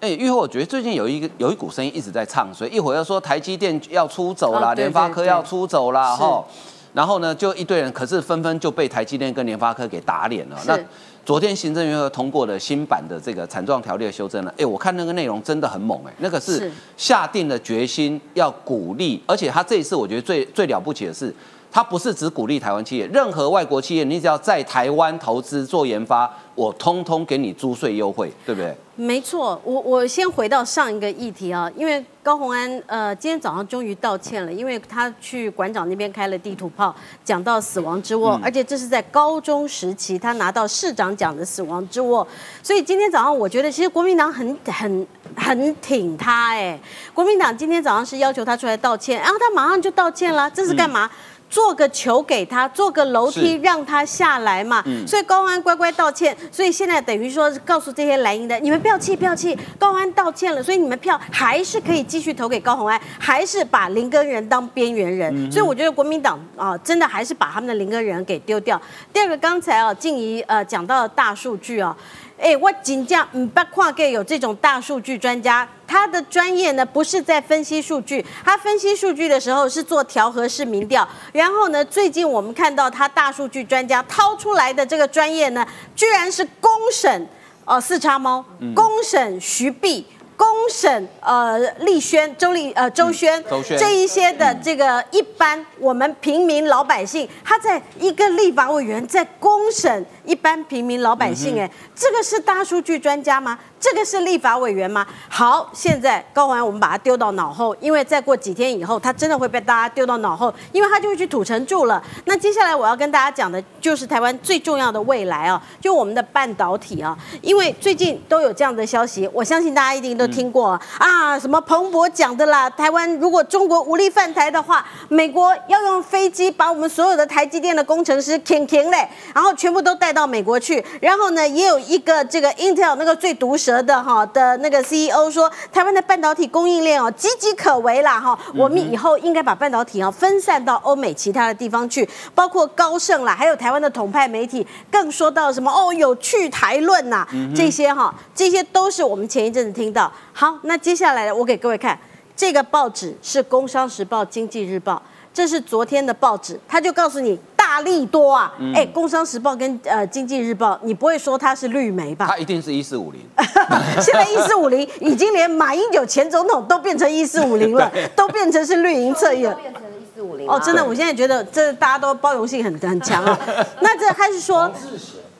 A: 哎，玉后，我觉得最近有一个有一股声音一直在唱，所以一会儿又说台积电要出走啦，联发科要出走啦哈。然后呢，就一堆人，可是纷纷就被台积电跟联发科给打脸了。那昨天行政院会通过了新版的这个产状条例的修正了。哎，我看那个内容真的很猛哎，那个是下定了决心要鼓励，而且他这一次我觉得最最了不起的是。它不是只鼓励台湾企业，任何外国企业，你只要在台湾投资做研发，我通通给你租税优惠，对不对？
C: 没错，我我先回到上一个议题啊，因为高鸿安呃今天早上终于道歉了，因为他去馆长那边开了地图炮，讲到死亡之握，而且这是在高中时期他拿到市长奖的死亡之握，所以今天早上我觉得其实国民党很很很挺他哎，国民党今天早上是要求他出来道歉，然后他马上就道歉了，这是干嘛？做个球给他，做个楼梯让他下来嘛。所以高安乖乖道歉，所以现在等于说告诉这些蓝营的，你们不要气，不要气，高安道歉了，所以你们票还是可以继续投给高红安，还是把林根人当边缘人。所以我觉得国民党啊，真的还是把他们的林根人给丢掉。第二个，刚才啊，静怡呃讲到大数据啊。哎，我仅讲嗯，不跨界有这种大数据专家，他的专业呢不是在分析数据，他分析数据的时候是做调和式民调。然后呢，最近我们看到他大数据专家掏出来的这个专业呢，居然是公审哦四叉猫，公审徐碧。公审呃，立轩、周立呃，周轩这一些的这个一般我们平民老百姓，他在一个立法委员在公审一般平民老百姓，哎，这个是大数据专家吗？这个是立法委员吗？好，现在高环我们把它丢到脑后，因为再过几天以后，他真的会被大家丢到脑后，因为他就会去土城住了。那接下来我要跟大家讲的就是台湾最重要的未来啊，就我们的半导体啊，因为最近都有这样的消息，我相信大家一定都。听过啊，什么彭博讲的啦，台湾如果中国无力犯台的话，美国要用飞机把我们所有的台积电的工程师停停嘞，然后全部都带到美国去。然后呢，也有一个这个 Intel 那个最毒舌的哈的那个 CEO 说，台湾的半导体供应链哦岌岌可危啦哈，我们以后应该把半导体啊分散到欧美其他的地方去，包括高盛啦，还有台湾的统派媒体更说到什么哦有去台论呐、这些哈，这些都是我们前一阵子听到。好，那接下来我给各位看这个报纸是《工商时报》《经济日报》，这是昨天的报纸，他就告诉你大力多啊，哎、工商时报》跟呃《经济日报》，你不会说它是绿媒吧？
A: 它一定是一四五零。[laughs]
C: 现在一四五零已经连马英九前总统都变成一四五零了，[laughs] 都变成是绿营侧翼了。
D: 变成了一四五零
C: 哦，真的，我现在觉得这大家都包容性很很强啊。[laughs] 那这他是说，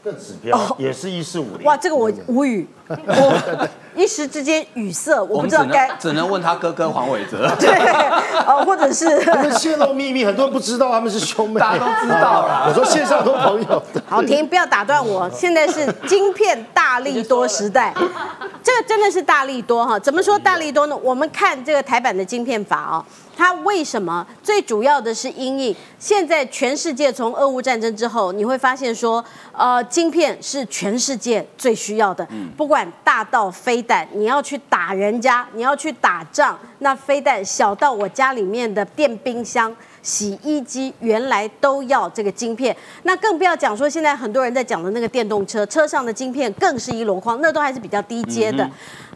B: 志贤更指标也是一四五零。
C: 哇，这个我无语，我 [laughs] 一时之间语塞，我不知道该
A: 只能问他哥哥黄伟哲。[laughs]
C: 对，哦，或者是 [laughs]
B: 他们泄露秘密，很多人不知道他们是兄妹，
A: 大家都知道啦
B: 啊我说线上很多朋友，
C: 好停，不要打断我。现在是晶片大力多时代，这个真的是大力多哈。怎么说大力多呢？我们看这个台版的晶片法哦，它为什么？最主要的是因应现在全世界从俄乌战争之后，你会发现说，呃，晶片是全世界最需要的，不管大到飞弹，你要去打人家，你要去打仗，那飞弹小到我家里面的电冰箱。洗衣机原来都要这个晶片，那更不要讲说现在很多人在讲的那个电动车，车上的晶片更是一箩筐，那都还是比较低阶的。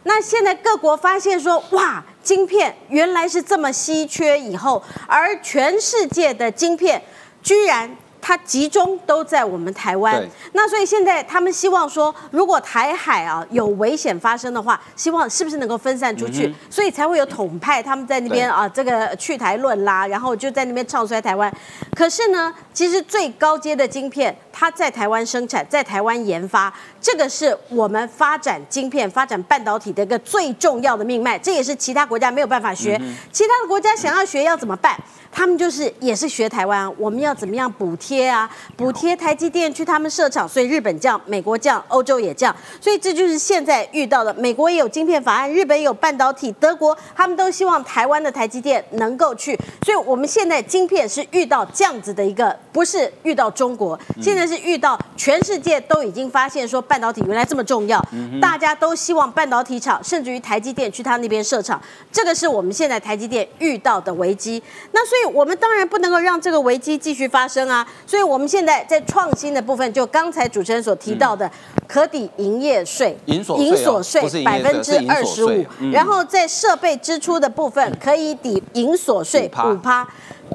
C: 那现在各国发现说，哇，晶片原来是这么稀缺，以后而全世界的晶片居然。它集中都在我们台湾，那所以现在他们希望说，如果台海啊有危险发生的话，希望是不是能够分散出去，所以才会有统派他们在那边啊这个去台论啦，然后就在那边唱衰台湾。可是呢，其实最高阶的晶片它在台湾生产，在台湾研发，这个是我们发展晶片、发展半导体的一个最重要的命脉，这也是其他国家没有办法学。其他的国家想要学要怎么办？他们就是也是学台湾啊，我们要怎么样补贴啊？补贴台积电去他们设厂，所以日本降，美国降，欧洲也降，所以这就是现在遇到的。美国也有晶片法案，日本也有半导体，德国他们都希望台湾的台积电能够去，所以我们现在晶片是遇到这样子的一个，不是遇到中国，现在是遇到全世界都已经发现说半导体原来这么重要，大家都希望半导体厂，甚至于台积电去他那边设厂，这个是我们现在台积电遇到的危机。那所以我们当然不能够让这个危机继续发生啊，所以我们现在在创新的部分，就刚才主持人所提到的可抵营业税、
A: 营所税
C: 百分之二十五。然后在设备支出的部分可以抵营所税五趴。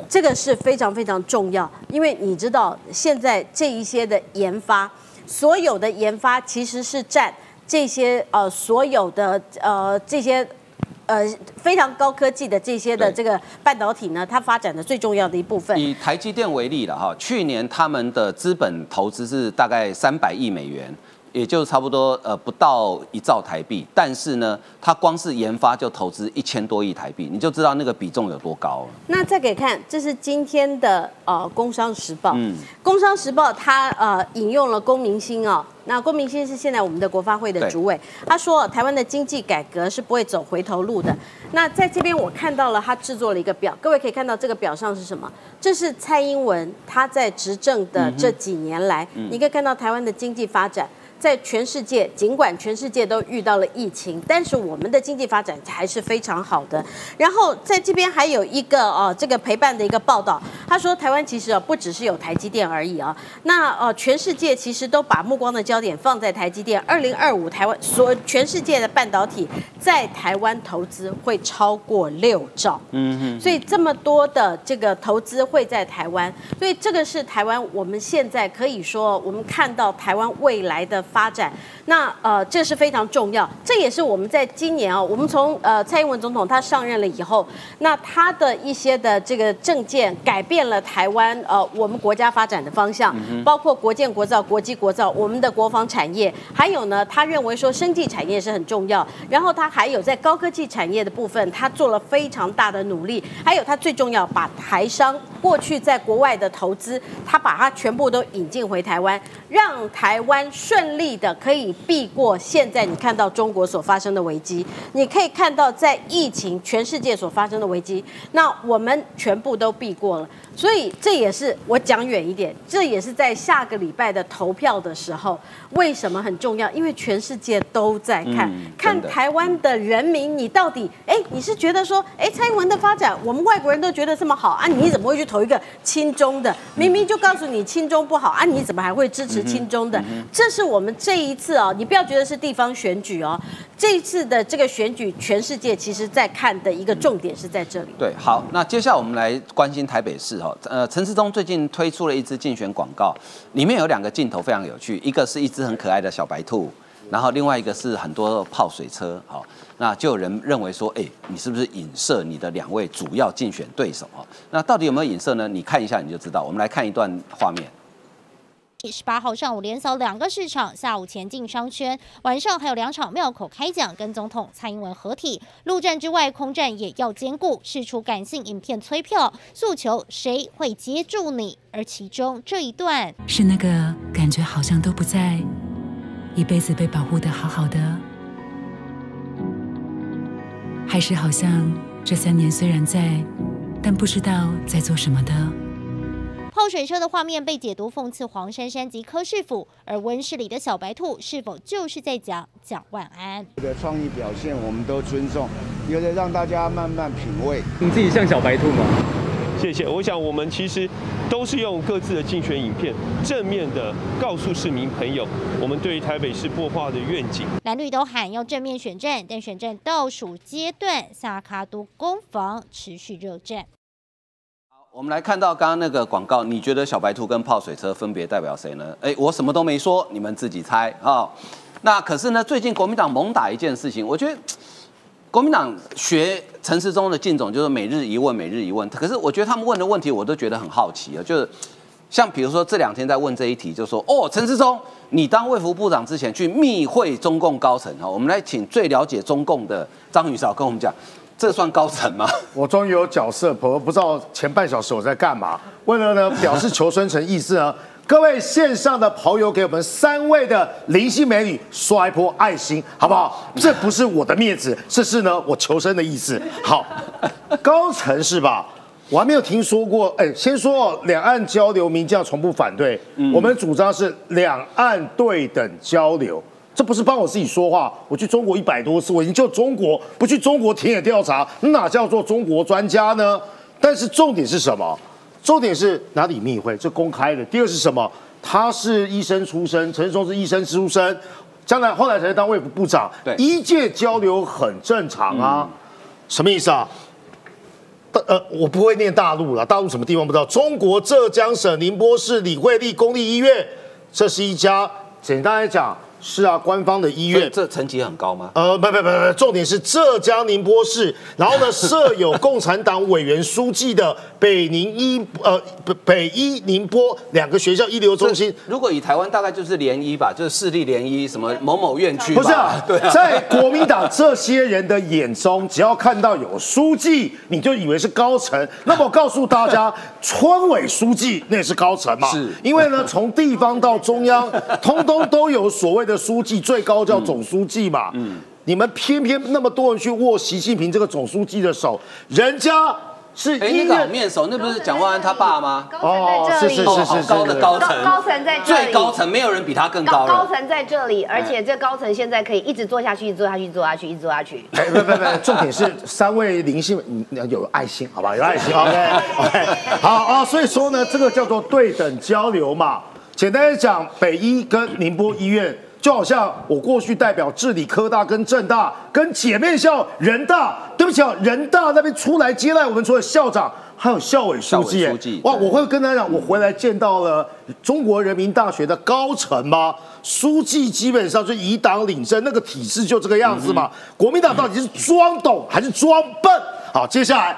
C: 这个是非常非常重要，因为你知道现在这一些的研发，所有的研发其实是占这些呃所有的呃这些呃非常高科技的这些的
A: 对
C: 这个半导体呢，它发展的最重要的一部分。
A: 以台积电为例了哈，去年他们的资本投资是大概三百亿美元，也就是差不多呃不到一兆台币，但是呢，它光是研发就投资一千多亿台币，你就知道那个比重有多高了。
C: 那再给看，这是今天的呃《工商时报》。
A: 嗯
C: 工商时报》它呃引用了龚明鑫哦，那郭明鑫是现在我们的国发会的主委，他说台湾的经济改革是不会走回头路的。那在这边我看到了他制作了一个表，各位可以看到这个表上是什么？这是蔡英文他在执政的这几年来，你可以看到台湾的经济发展。在全世界，尽管全世界都遇到了疫情，但是我们的经济发展还是非常好的。然后在这边还有一个呃，这个陪伴的一个报道，他说台湾其实啊不只是有台积电而已啊，那呃全世界其实都把目光的焦点放在台积电。二零二五台湾所全世界的半导体在台湾投资会超过六兆，
A: 嗯哼，
C: 所以这么多的这个投资会在台湾，所以这个是台湾我们现在可以说，我们看到台湾未来的发展，那呃这是非常重要，这也是我们在今年啊，我们从呃蔡英文总统他上任了以后，那他的一些的这个政见改变了台湾呃我们国家发展的方向，包括国建国造、国际国造，我们的国防产业，还有呢，他认为说生技产业是很重要，然后他还有在高科技产业的部分，他做了非常大的努力，还有他最重要把台商过去在国外的投资，他把它全部都引进回台湾，让台湾顺力的可以避过现在你看到中国所发生的危机，你可以看到在疫情全世界所发生的危机，那我们全部都避过了。所以这也是我讲远一点，这也是在下个礼拜的投票的时候，为什么很重要？因为全世界都在看，
A: 嗯
C: 看台湾的人民，你到底，哎，你是觉得说，哎，蔡英文的发展，我们外国人都觉得这么好啊，你怎么会去投一个亲中的？明明就告诉你亲中不好啊，你怎么还会支持亲中的？这是我们这一次哦，你不要觉得是地方选举哦，这一次的这个选举，全世界其实在看的一个重点是在这里。
A: 对，好，那接下来我们来关心台北市好，呃，陈时中最近推出了一支竞选广告，里面有两个镜头非常有趣，一个是一只很可爱的小白兔，然后另外一个是很多泡水车，好，那就有人认为说，哎，你是不是影射你的两位主要竞选对手哦？那到底有没有影射呢？你看一下你就知道。我们来看一段画面。
F: 十八号上午连扫两个市场，下午前进商圈，晚上还有两场庙口开讲，跟总统蔡英文合体。陆战之外，空战也要兼顾，试出感性影片催票，诉求谁会接住你？而其中这一段
G: 是那个感觉好像都不在，一辈子被保护的好好的，还是好像这三年虽然在，但不知道在做什么的。
F: 泡水车的画面被解读讽刺黄珊珊及柯市府，而温室里的小白兔是否就是在讲蒋万安？
H: 的创意表现我们都尊重，有的让大家慢慢品味。
I: 你自己像小白兔吗？
J: 谢谢。我想我们其实都是用各自的竞选影片，正面的告诉市民朋友，我们对于台北市擘画的愿景。
F: 蓝绿都喊要正面选战，但选战倒数阶段，萨卡都攻防持续热战。
A: 我们来看到刚刚那个广告，你觉得小白兔跟泡水车分别代表谁呢？哎，我什么都没说，你们自己猜啊、那可是呢，最近国民党猛打一件事情，我觉得国民党学陈时中的进总就是每日一问，每日一问。可是我觉得他们问的问题，我都觉得很好奇啊，就是像比如说这两天在问这一题，就说哦，陈时中，你当卫福部长之前去密会中共高层啊，我们来请最了解中共的张宇少跟我们讲，这算高层吗？[laughs]
B: 我终于有角色，我不知道前半小时我在干嘛。为了呢 [laughs] 表示求生存意思呢，各位线上的朋友给我们三位的灵性美女刷一波爱心，好不好？这不是我的面子，这是呢我求生的意思。好，[laughs] 高层是吧？我还没有听说过。哎，先说哦，两岸交流，民进党从不反对。我们主张是两岸对等交流。这不是帮我自己说话，我去中国一百多次，我研究中国，不去中国田野调查，哪叫做中国专家呢？但是重点是什么？重点是哪里密会？这公开的。第二是什么？他是医生出身，陈时中是医生出身，将来后来才当卫福部长。
A: 对
B: 医界交流很正常啊。什么意思啊？大呃，我不会念大陆了，大陆什么地方不知道？中国浙江省宁波市李惠利公立医院，这是一家简单来讲是啊官方的医院。
A: 这层级很高吗？
B: 呃，不不不不，重点是浙江宁波市，然后呢 [laughs] 设有共产党委员书记的北宁医呃北北医宁波两个学校医疗中心。
A: 如果以台湾大概就是联医吧，就是市立联医，什么某某院区。
B: 不是啊，[laughs]
A: 对啊，
B: 在国民党这些人的眼中，[laughs] 只要看到有书记，你就以为是高层。那么我告诉大家，村委书记那也是高层嘛？
A: 是
B: 因为呢，从地方到中央，通通都有所谓的书记，最高叫总书记嘛。嗯，你们偏偏那么多人去握习近平这个总书记的手，人家是
A: 哎，
B: 医院。
A: 那个好面熟，那不是蒋万安他爸吗？
D: 高层在这里，
B: 是是
A: 哦，好高的高层，
D: 高高层在这里
A: 最高层没有人比他更高了。
D: 高高层在这里，而且这高层现在可以一直做下去，一直做下去，一直做下去，一直做下去。
B: 哎，不不不，重点是三位灵性，你你要有爱心，好吧？有爱心，OK OK。好啊，所以说呢，这个叫做对等交流嘛。简单的讲，北医跟宁波医院，就好像我过去代表治理科大跟政大跟姐妹校人大，对不起啊，人大那边出来接待我们，除了校长。还有校委书记，
A: 书记
B: 哇！我会跟他讲，我回来见到了中国人民大学的高层吗？书记基本上就以党领政，那个体制就这个样子嘛。国民党到底是装懂还是装笨？好，接下来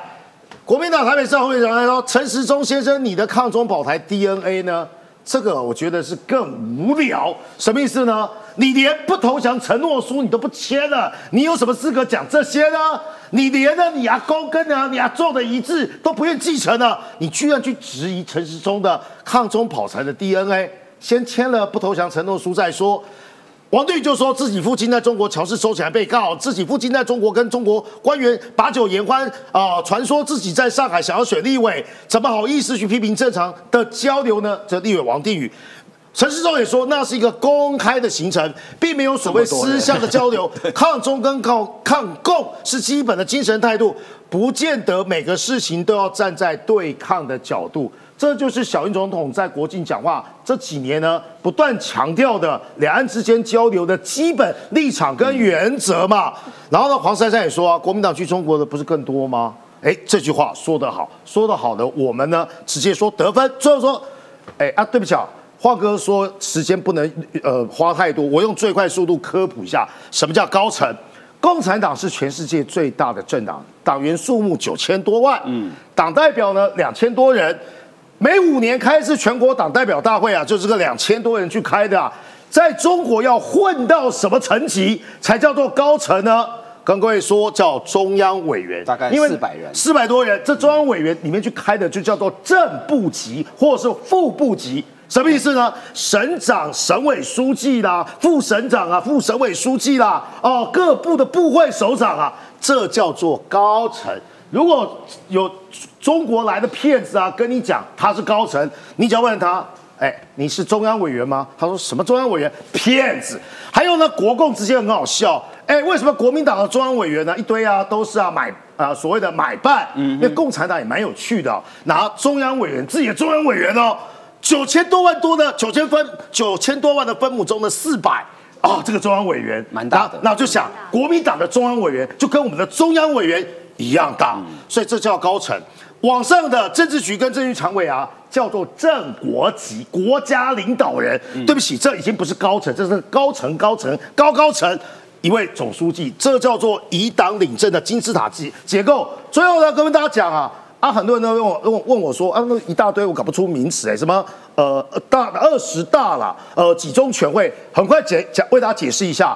B: 国民党台北市会长来说，陈时中先生，你的抗中保台 DNA 呢？这个我觉得是更无聊，什么意思呢？你连不投降承诺书你都不签了，你有什么资格讲这些呢？你连呢你阿公跟呢你阿做的一致都不愿继承了，你居然去质疑陈时中的抗中跑台的 DNA，先签了不投降承诺书再说。王定宇就说自己父亲在中国乔氏收起来被告，自己父亲在中国跟中国官员把酒言欢啊，传说自己在上海想要选立委，怎么好意思去批评正常的交流呢？这立委王定宇。陈世忠也说，那是一个公开的行程，并没有所谓私下的交流。[laughs] 抗中跟抗抗共是基本的精神态度，不见得每个事情都要站在对抗的角度。这就是小英总统在国境讲话这几年呢，不断强调的两岸之间交流的基本立场跟原则嘛。然后呢，黄珊珊也说啊，国民党去中国的不是更多吗？哎，这句话说得好，说得好的，我们呢直接说得分。最后说，哎啊，对不起啊。华哥说时间不能呃花太多，我用最快速度科普一下什么叫高层。共产党是全世界最大的政党，党员数目九千多万，嗯，党代表呢两千多人，每五年开一次全国党代表大会啊，就是个两千多人去开的啊。在中国要混到什么层级才叫做高层呢？跟各位说叫中央委员，
A: 大概四百人，
B: 四百多人，这中央委员里面去开的就叫做正部级或者是副部级。什么意思呢？省长、省委书记啦，副省长啊，副省委书记啦，哦，各部的部会首长啊，这叫做高层。如果有中国来的骗子啊，跟你讲他是高层，你只要问他，哎，你是中央委员吗？他说什么中央委员？骗子。还有呢，国共之间很好笑，哎，为什么国民党的中央委员呢一堆啊，都是啊买啊所谓的买办？嗯，因为共产党也蛮有趣的，拿中央委员自己的中央委员哦。九千多万多的九千分九千多万的分母中的四百哦，这个中央委员
A: 蛮大的。
B: 那我就想，国民党的中央委员就跟我们的中央委员一样大，所以这叫高层。网上的政治局跟政治常委啊，叫做正国级国家领导人。对不起，这已经不是高层，这是高层高层高高层一位总书记，这叫做以党领政的金字塔结结构。最后呢，跟大家讲啊。啊，很多人都问我问问我说啊，那一大堆我搞不出名词哎，什么呃大二十大了，呃几中全会，很快解讲为大家解释一下，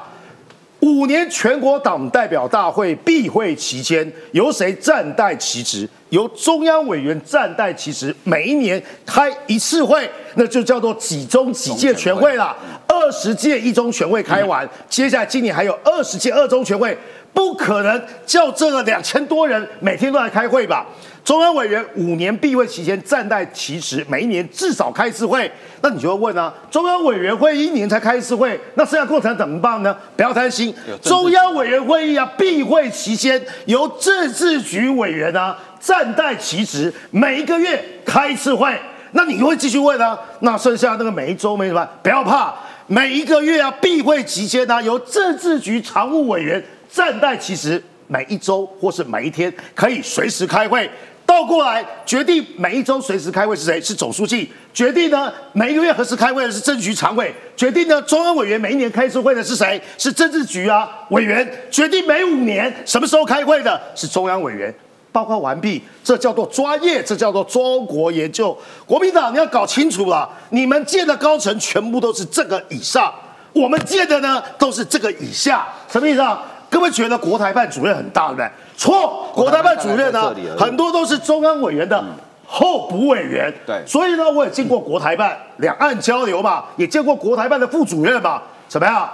B: 五年全国党代表大会闭会期间，由谁暂代其职？由中央委员暂代其职，每一年开一次会，那就叫做几中几届全会了。二十届一中全会开完，接下来今年还有二十届二中全会，不可能叫这个两千多人每天都来开会吧？中央委员五年闭会期间暂代其职，每一年至少开一次会。那你就会问啊，中央委员会一年才开一次会，那剩下共产党怎么办呢？不要担心，中央委员会议啊，闭会期间由政治局委员啊暂代其职，每一个月开一次会。那你会继续问啊？那剩下那个每一周没什么，不要怕，每一个月啊闭会期间呢，由政治局常务委员暂代其职，每一周或是每一天可以随时开会。倒过来决定每一周随时开会是谁？是总书记决定呢？每一个月何时开会的是政治局常委决定呢？中央委员每一年开一次会的是谁？是政治局啊委员决定每五年什么时候开会的是中央委员。报告完毕，这叫做专业，这叫做中国研究。国民党你要搞清楚了，你们建的高层全部都是这个以上，我们建的呢都是这个以下，什么意思啊？各位觉得国台办主任很大对不对？错，国台办主任呢，很多都是中央委员的候补委员。
A: 对，
B: 所以呢，我也见过国台办两岸交流嘛，也见过国台办的副主任嘛，怎么样？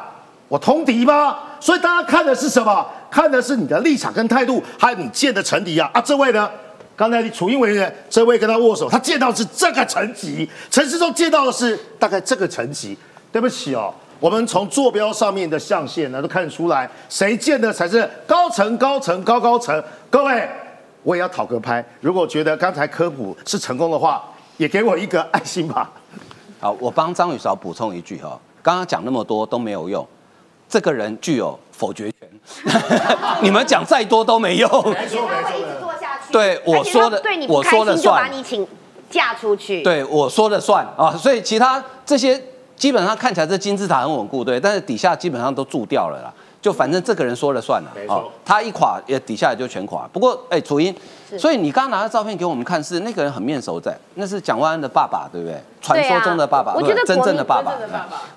B: 我通敌吗？所以大家看的是什么？看的是你的立场跟态度，还有你见的层级啊。啊，这位呢，刚才楚英委员这位跟他握手，他见到是这个层级，陈世忠见到的是大概这个层级。对不起哦。我们从坐标上面的象限呢，都看得出来，谁建的才是高层、高层、高高层。各位，我也要讨个拍。如果觉得刚才科普是成功的话，也给我一个爱心吧。
A: 好，我帮张宇韶补充一句哈，刚刚讲那么多都没有用，这个人具有否决权，[laughs] 你们讲再多都没用。
D: 没错没错，一直做下去。
A: 对我说的，
D: 对你不开心就把你请嫁出去。
A: 对我说了算啊，所以其他这些。基本上看起来这金字塔很稳固，对，但是底下基本上都住掉了啦。就反正这个人说了算了，
B: 没错
A: 他一垮也底下也就全垮。不过，哎，楚英，所以你刚刚拿的照片给我们看，是那个人很面熟在，那是蒋万安的爸爸，对不对？传说中的爸爸，
D: 啊我觉得
A: 真正的爸爸，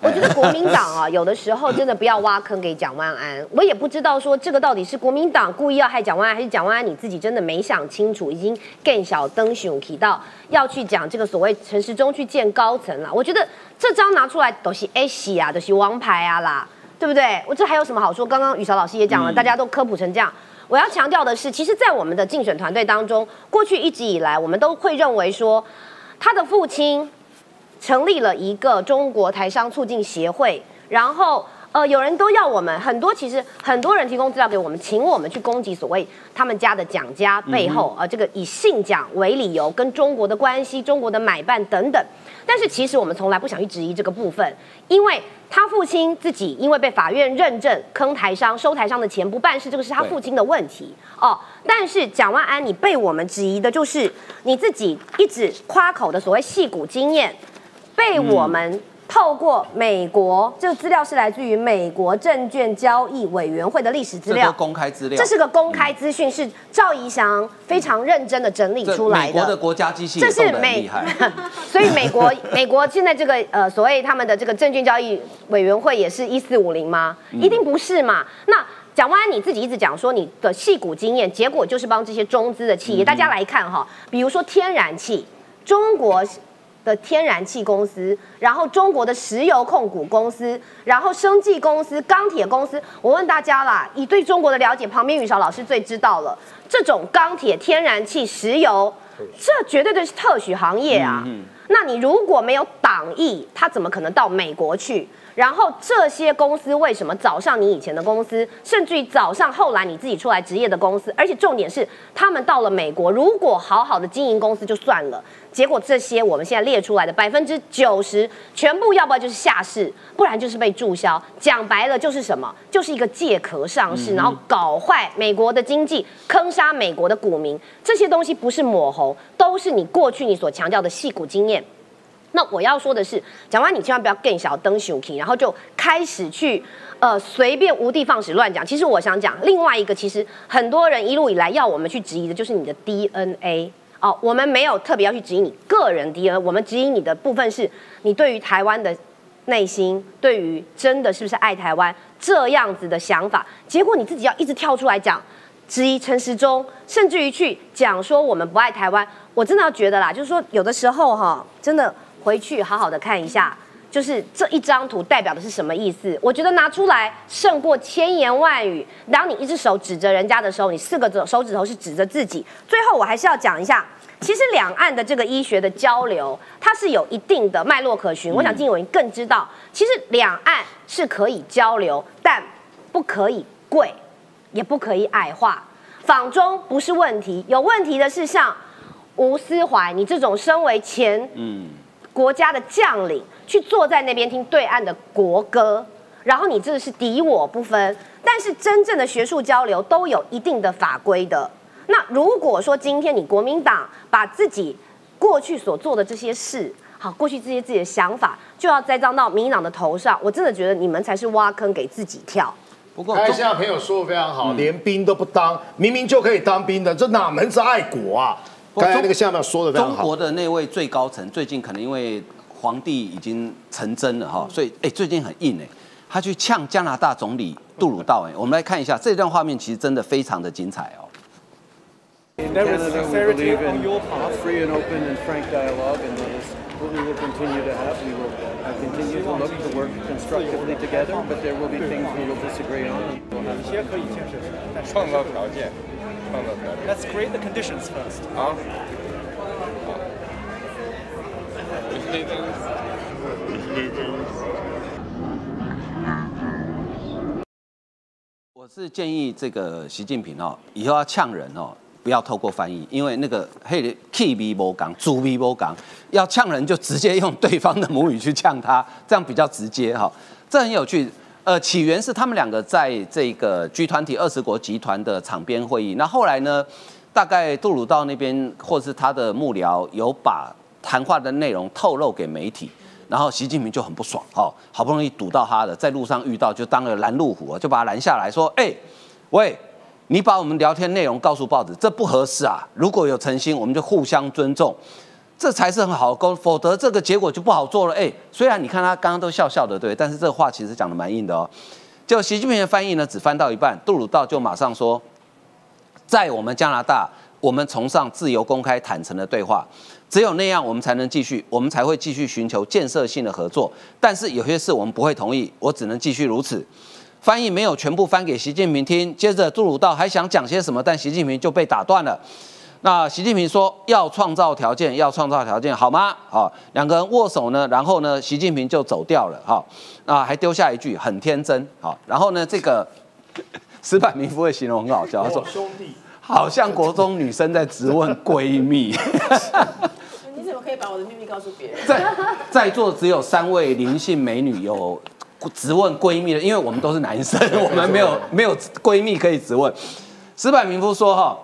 D: 我觉得国民党啊，[laughs] 有的时候真的不要挖坑给蒋万安。我也不知道说这个到底是国民党故意要害蒋万安，还是蒋万安你自己真的没想清楚，已经更小灯熊提到要去讲这个所谓陈时中去见高层了。我觉得这张拿出来都是 A 喜啊，都是王牌啊啦，对不对？我这还有什么好说？刚刚雨韶老师也讲了，大家都科普成这样。我要强调的是，其实，在我们的竞选团队当中，过去一直以来，我们都会认为说，他的父亲成立了一个中国台商促进协会，然后呃，有人都要我们很多，其实很多人提供资料给我们，请我们去攻击所谓他们家的蒋家背后，呃，这个以姓蒋为理由跟中国的关系、中国的买办等等。但是其实我们从来不想去质疑这个部分，因为他父亲自己因为被法院认证坑台商、收台商的钱不办事，这个是他父亲的问题哦。但是蒋万安，你被我们质疑的就是你自己一直夸口的所谓戏骨经验，被我们透过美国，这个资料是来自于美国证券交易委员会的历史资料
A: 公开资料，
D: 这是个公开资讯，是赵怡翔非常认真的整理出来的
A: 美国的国家机器
D: 这是美。，所以美国 [laughs] 美国现在这个呃所谓他们的这个证券交易委员会也是一四五零吗？
A: 嗯
D: 一定不是嘛？那蒋万安你自己一直讲说你的戏股经验，结果就是帮这些中资的企
A: 嗯
D: 业，大家来看哈，比如说天然气，中国。的天然气公司，然后中国的石油控股公司，然后生技公司、钢铁公司，我问大家啦，以对中国的了解，旁边雨韶老师最知道了，这种钢铁、天然气、石油，这绝对的是特许行业啊。那你如果没有党意，他怎么可能到美国去？然后这些公司为什么早上你以前的公司，甚至于早上后来你自己出来职业的公司？而且重点是，他们到了美国，如果好好的经营公司就算了，结果这些我们现在列出来的百分之九十，全部要不然就是下市，不然就是被注销。讲白了就是什么？就是一个借壳上市，然后搞坏美国的经济，坑杀美国的股民。这些东西不是抹红，都是你过去你所强调的戏骨经验。那我要说的是，讲完你千万不要更小灯熊 k 然后就开始去呃随便无地放矢乱讲。其实我想讲另外一个，其实很多人一路以来要我们去质疑的就是你的 DNA 哦，我们没有特别要去质疑你个人 DNA，我们质疑你的部分是你对于台湾的内心，对于真的是不是爱台湾这样子的想法，结果你自己要一直跳出来讲。质疑陈时中，甚至于去讲说我们不爱台湾，我真的要觉得啦，就是说有的时候哈，真的回去好好的看一下，就是这一张图代表的是什么意思？我觉得拿出来胜过千言万语。当你一只手指着人家的时候，你四个手手指头是指着自己。最后我还是要讲一下，其实两岸的这个医学的交流，它是有一定的脉络可循。我想金伟更知道，其实两岸是可以交流，但不可以贵。也不可以矮化，仿中不是问题，有问题的是像吴思怀，你这种身为前国家的将领，去坐在那边听对岸的国歌，然后你这个是敌我不分。但是真正的学术交流都有一定的法规的。那如果说今天你国民党把自己过去所做的这些事，好，过去这些自己的想法，就要栽赃到民进党的头上，我真的觉得你们才是挖坑给自己跳。
A: 不过
B: 台下朋友说的非常好，连兵都不当，明明就可以当兵的，这哪门子爱国啊？刚才那个下面说的非常好
A: 中国，的那位最高层最近可能因为皇帝已经成真了哈，所以哎最近很硬哎，他去呛加拿大总理杜鲁道哎，我们来看一下这段画面，其实真的非常的精彩哦。
I: There is sincerity on your part. Free and open and frank dialogue, and that is what we will continue to have. We will uh, continue to look to work constructively together, but there will be things we will disagree on.
K: 有些可以建设性，但是
L: 创造条件，
K: Let's create the conditions first.
L: 好。[laughs]
A: 我是建议这个习近平哦，以后要呛人哦，不要透过翻译，因为那个嘿 K V 波港、猪 V 波港，要呛人就直接用对方的母语去呛他，这样比较直接哈、这很有趣。呃，起源是他们两个在这个 G 团体二十国集团的场边会议，那后来呢，大概杜鲁道那边或是他的幕僚有把谈话的内容透露给媒体。然后习近平就很不爽，哦，好不容易堵到他的，在路上遇到就当了拦路虎，就把他拦下来说，哎，喂。你把我们聊天内容告诉报纸，这不合适啊！如果有诚心，我们就互相尊重，这才是很好的沟，否则这个结果就不好做了。哎，虽然你看他刚刚都笑笑的，对，但是这话其实讲的蛮硬的哦。就习近平的翻译呢，只翻到一半，杜鲁道就马上说，在我们加拿大，我们崇尚自由、公开、坦诚的对话，只有那样，我们才能继续，我们才会继续寻求建设性的合作。但是有些事我们不会同意，我只能继续如此。翻译没有全部翻给习近平听，接着杜鲁道还想讲些什么，但习近平就被打断了。那习近平说要创造条件，要创造条件，好吗？好，两个人握手呢，然后呢，习近平就走掉了。哈，啊，还丢下一句很天真。好，然后呢，这个 [laughs] 石柏明夫的形容很好笑，他说
B: 兄弟，
A: 好像国中女生在质问闺蜜。[laughs]
E: 你怎么可以把我的秘密告诉别人？
A: 在在座只有三位灵性美女有。直问闺蜜的，因为我们都是男生，我们没有没有闺蜜可以直问。石柏明夫说：“哈，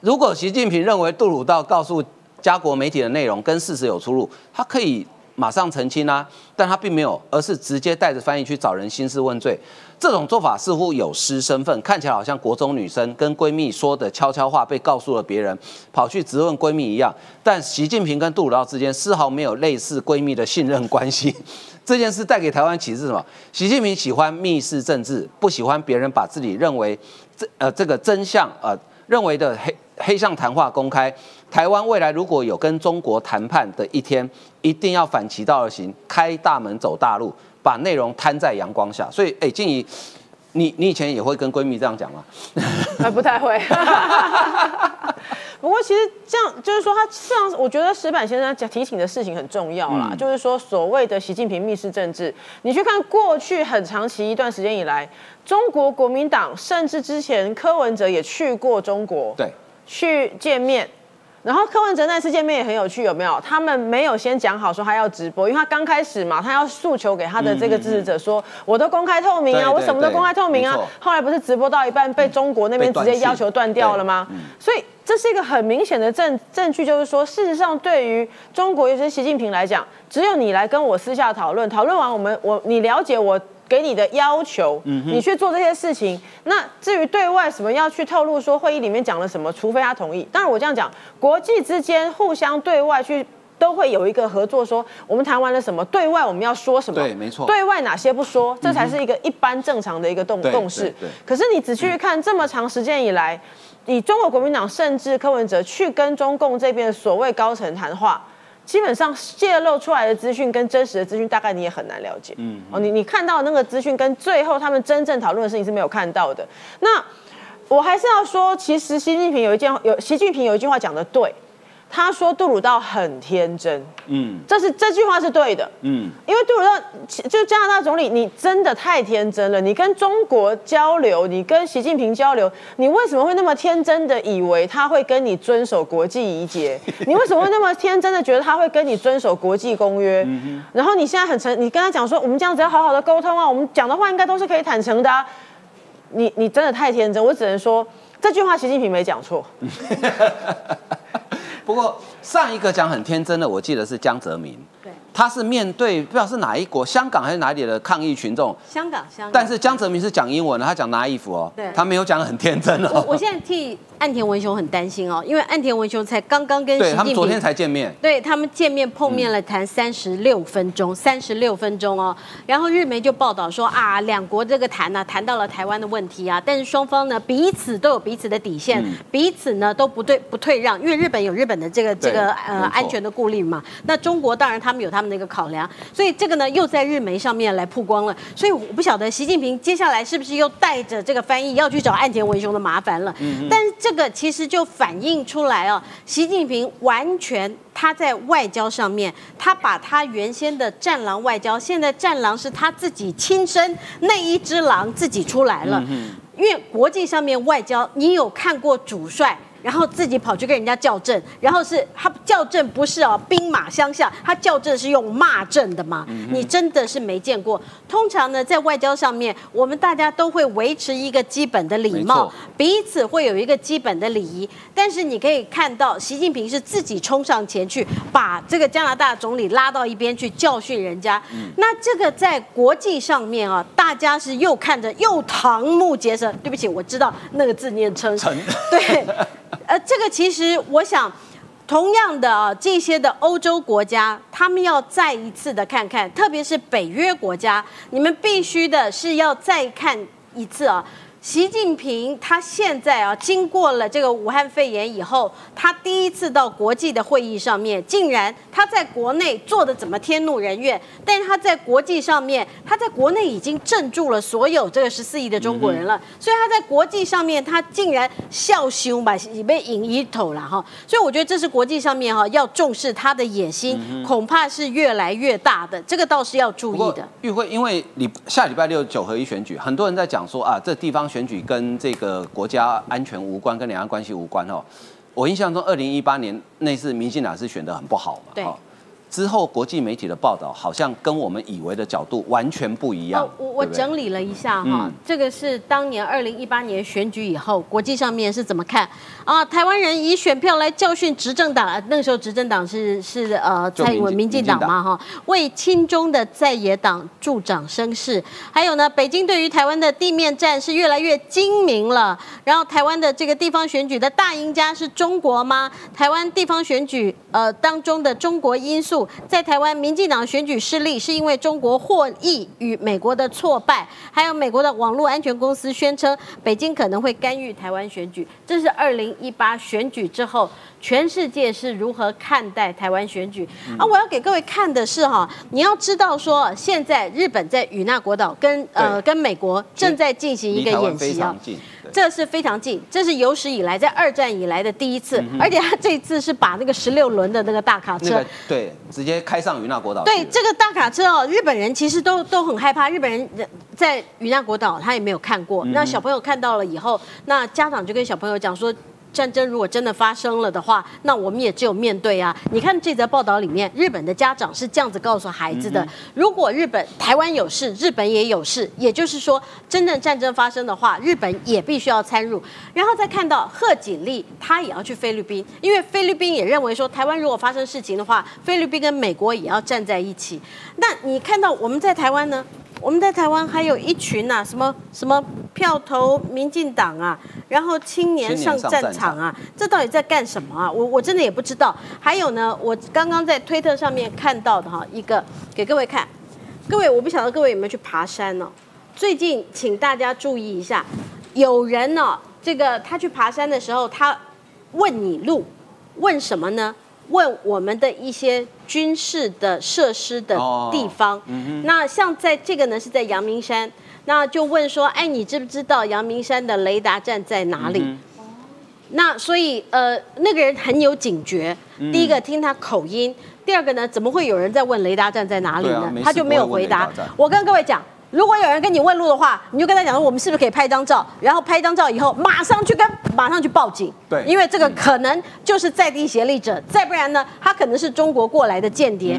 A: 如果习近平认为杜鲁道告诉家国媒体的内容跟事实有出入，他可以马上澄清啊，但他并没有，而是直接带着翻译去找人兴师问罪。这种做法似乎有失身份，看起来好像国中女生跟闺蜜说的悄悄话被告诉了别人，跑去质问闺蜜一样。但习近平跟杜鲁道之间丝毫没有类似闺蜜的信任关系。[laughs] ”这件事带给台湾启示什么？习近平喜欢密室政治，不喜欢别人把自己认为这呃这个真相呃认为的黑黑象谈话公开。台湾未来如果有跟中国谈判的一天，一定要反其道而行，开大门走大路，把内容摊在阳光下。所以，哎，静怡，你你以前也会跟闺蜜这样讲吗？
E: 还 [laughs] 不太会。不过其实这样就是说，他这样，我觉得石板先生讲提醒的事情很重要啦。就是说，所谓的习近平密室政治，你去看过去很长期一段时间以来，中国国民党甚至之前柯文哲也去过中国，
A: 对，
E: 去见面。然后柯文哲那次见面也很有趣，有没有？他们没有先讲好说他要直播，因为他刚开始嘛，他要诉求给他的这个支持者说，我都公开透明啊，我什么都公开透明啊。后来不是直播到一半被中国那边直接要求断掉了吗？所以这是一个很明显的证证据，就是说，事实上对于中国，尤其是习近平来讲，只有你来跟我私下讨论，讨论完我们我你了解我。给你的要求，你去做这些事情。那至于对外什么要去透露说会议里面讲了什么，除非他同意。当然我这样讲，国际之间互相对外去都会有一个合作，说我们谈完了什么，对外我们要说什么。
A: 对，没错。
E: 对外哪些不说，这才是一个一般正常的一个动共识。可是你仔细去看，这么长时间以来，以中国国民党甚至柯文哲去跟中共这边的所谓高层谈话。基本上泄露出来的资讯跟真实的资讯，大概你也很难了解。嗯，哦，你你看到那个资讯跟最后他们真正讨论的事情是没有看到的。那我还是要说，其实习近平有一件有习近平有一句话讲的对。他说杜鲁道很天真，嗯，这是这句话是对的，嗯，因为杜鲁道就加拿大总理，你真的太天真了。你跟中国交流，你跟习近平交流，你为什么会那么天真的以为他会跟你遵守国际仪节？[laughs] 你为什么会那么天真的觉得他会跟你遵守国际公约？然后你现在很诚，你跟他讲说，我们这样子要好好的沟通啊，我们讲的话应该都是可以坦诚的。你你真的太天真，我只能说这句话习近平没讲错。[laughs]
A: 不过上一个讲很天真的，我记得是江泽民。
C: 对，
A: 他是面对不知道是哪一国，香港还是哪里的抗议群众。
C: 香港，香港。
A: 但是江泽民是讲英文的，他讲拿衣服哦。
C: 对，
A: 他没有讲的很天真哦。
C: 我现在替。岸田文雄很担心哦，因为岸田文雄才刚刚跟习近平
A: 昨天才见面，
C: 对他们见面碰面了谈三十六分钟，三十六分钟哦。然后日媒就报道说啊，两国这个谈呢，谈到了台湾的问题啊，但是双方呢彼此都有彼此的底线，彼此呢都不对不退让，因为日本有日本的这个这个呃安全的顾虑嘛。那中国当然他们有他们的一个考量，所以这个呢又在日媒上面来曝光了。所以我不晓得习近平接下来是不是又带着这个翻译要去找岸田文雄的麻烦了。但是这个其实就。反映出来哦，习近平完全他在外交上面，他把他原先的战狼外交，现在战狼是他自己亲身那一只狼自己出来了。嗯因为国际上面外交，你有看过主帅然后自己跑去跟人家校正，然后是他校正不是哦兵马相向，他校正是用骂正的嘛？你真的是没见过。通常呢，在外交上面，我们大家都会维持一个基本的礼貌，彼此会有一个基本的礼仪。但是你可以看到，习近平是自己冲上前去，把这个加拿大总理拉到一边去教训人家。那这个在国际上面啊，大家是又看着又瞠目结舌。对不起，我知道那个字念称。[laughs] 对，呃，这个其实我想。同样的啊，这些的欧洲国家，他们要再一次的看看，特别是北约国家，你们必须的是要再看一次啊。习近平他现在啊，经过了这个武汉肺炎以后，他第一次到国际的会议上面，竟然他在国内做的怎么天怒人怨，但是他在国际上面，他在国内已经镇住了所有这个十四亿的中国人了，所以他在国际上面，他竟然笑凶吧，被引一头了哈，所以我觉得这是国际上面哈要重视他的野心，恐怕是越来越大的，这个倒是要注意的。
A: 玉会，因为你下礼拜六九合一选举，很多人在讲说啊，这地方选举跟这个国家安全无关，跟两岸关系无关哦。我印象中，二零一八年那次民进党是选得很不好嘛，
C: 对
A: 哦之后国际媒体的报道好像跟我们以为的角度完全不一样。
C: 哦，我我整理了一下哈，
A: 嗯
C: 这个是当年二零一八年选举以后，国际上面是怎么看啊？台湾人以选票来教训执政党，呃那个时候执政党是是呃
A: 就
C: 蔡英文民
A: 进
C: 党嘛哈，为亲中的在野党助长声势。还有呢，北京对于台湾的地面战是越来越精明了。然后台湾的这个地方选举的大赢家是中国吗？台湾地方选举呃当中的中国因素，在台湾民进党选举失利是因为中国获益与美国的挫败，还有美国的网络安全公司宣称北京可能会干预台湾选举，这是二零一八选举之后。全世界是如何看待台湾选举啊？我要给各位看的是哈，你要知道说，现在日本在与那国岛跟呃跟美国正在进行一个演习啊这是非常近，这是有史以来在二战以来的第一次，
A: 嗯
C: 而且他这次是把那个十六轮的那个大卡车。
A: 对，直接开上与那国岛。
C: 对这个大卡车哦，日本人其实都都很害怕。日本人在与那国岛他也没有看过，
A: 嗯
C: 那小朋友看到了以后，那家长就跟小朋友讲说。战争如果真的发生了的话，那我们也只有面对啊！你看这则报道里面，日本的家长是这样子告诉孩子的：如果日本、台湾有事，日本也有事，也就是说，真正战争发生的话，日本也必须要参入。然后再看到贺锦丽，她也要去菲律宾，因为菲律宾也认为说，台湾如果发生事情的话，菲律宾跟美国也要站在一起。那你看到我们在台湾呢？我们在台湾还有一群呐、什么什么票投民进党啊，然后青年上战场啊，这到底在干什么啊？我我真的也不知道。还有呢，我刚刚在推特上面看到的哈，一个给各位看，各位我不晓得各位有没有去爬山呢、最近请大家注意一下，有人呢、这个他去爬山的时候，他问你路，问什么呢？问我们的一些军事的设施的地方。那像在这个呢是在阳明山，那就问说，哎，你知不知道阳明山的雷达站在哪里？那所以呃，那个人很有警觉。第一个听他口音，第二个呢，怎么会有人在问雷达站在哪里呢？
A: 啊
C: 他就没有回答。我跟各位讲。如果有人跟你问路的话，你就跟他讲说，我们是不是可以拍张照？然后拍张照以后，马上去跟马上去报警。
A: 对
C: 因为这个可能就是在地协力者，再不然呢，他可能是中国过来的间谍。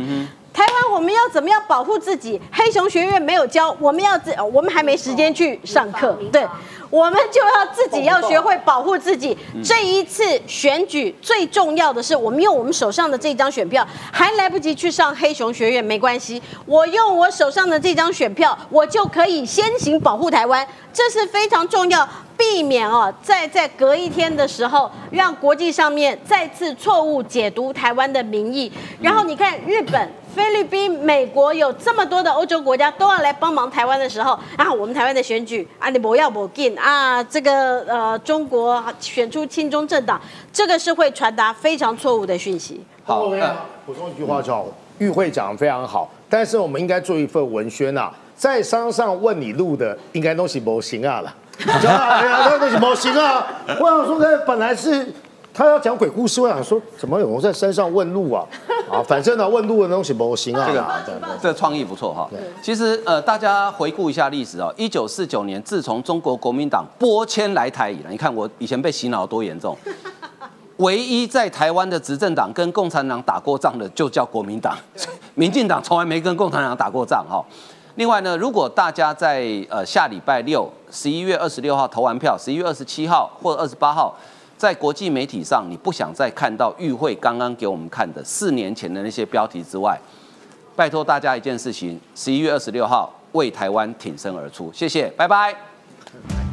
C: 台湾我们要怎么样保护自己？黑熊学院没有教，我们要自，呃我们还没时间去上课。对，我们就要自己要学会保护自己。这一次选举最重要的是，我们用我们手上的这张选票，还来不及去上黑熊学院没关系，我用我手上的这张选票，我就可以先行保护台湾，这是非常重要。避免哦，在在隔一天的时候，让国际上面再次错误解读台湾的民意。然后你看日本、菲律宾、美国有这么多的欧洲国家都要来帮忙台湾的时候，啊，我们台湾的选举啊，你不要不进啊，这个呃中国选出亲中政党，这个是会传达非常错误的讯息。
A: 好，
B: 我
A: 呃
B: 补充一句话就好，玉慧讲的非常好，但是我们应该做一份文宣啊，在山上问你路的，应该都是模型啊了，对吧哎呀，那都是模型啊。我想说，那本来是他要讲鬼故事，我想说，怎么有人在山上问路啊？啊，反正呢，问路的东西模型啊，
A: 这个
B: 对对
A: 这个创意不错哈。其实呃，大家回顾一下历史哦，一九四九年，自从中国国民党拨迁来台以来，你看我以前被洗脑多严重。[laughs] 唯一在台湾的执政党跟共产党打过仗的，就叫国民党。民进党从来没跟共产党打过仗哈。另外呢，如果大家在呃下礼拜六十一月二十六号投完票，十一月二十七号或者二十八号，在国际媒体上你不想再看到与会刚刚给我们看的四年前的那些标题之外，拜托大家一件事情：十一月二十六号为台湾挺身而出。谢谢，拜拜。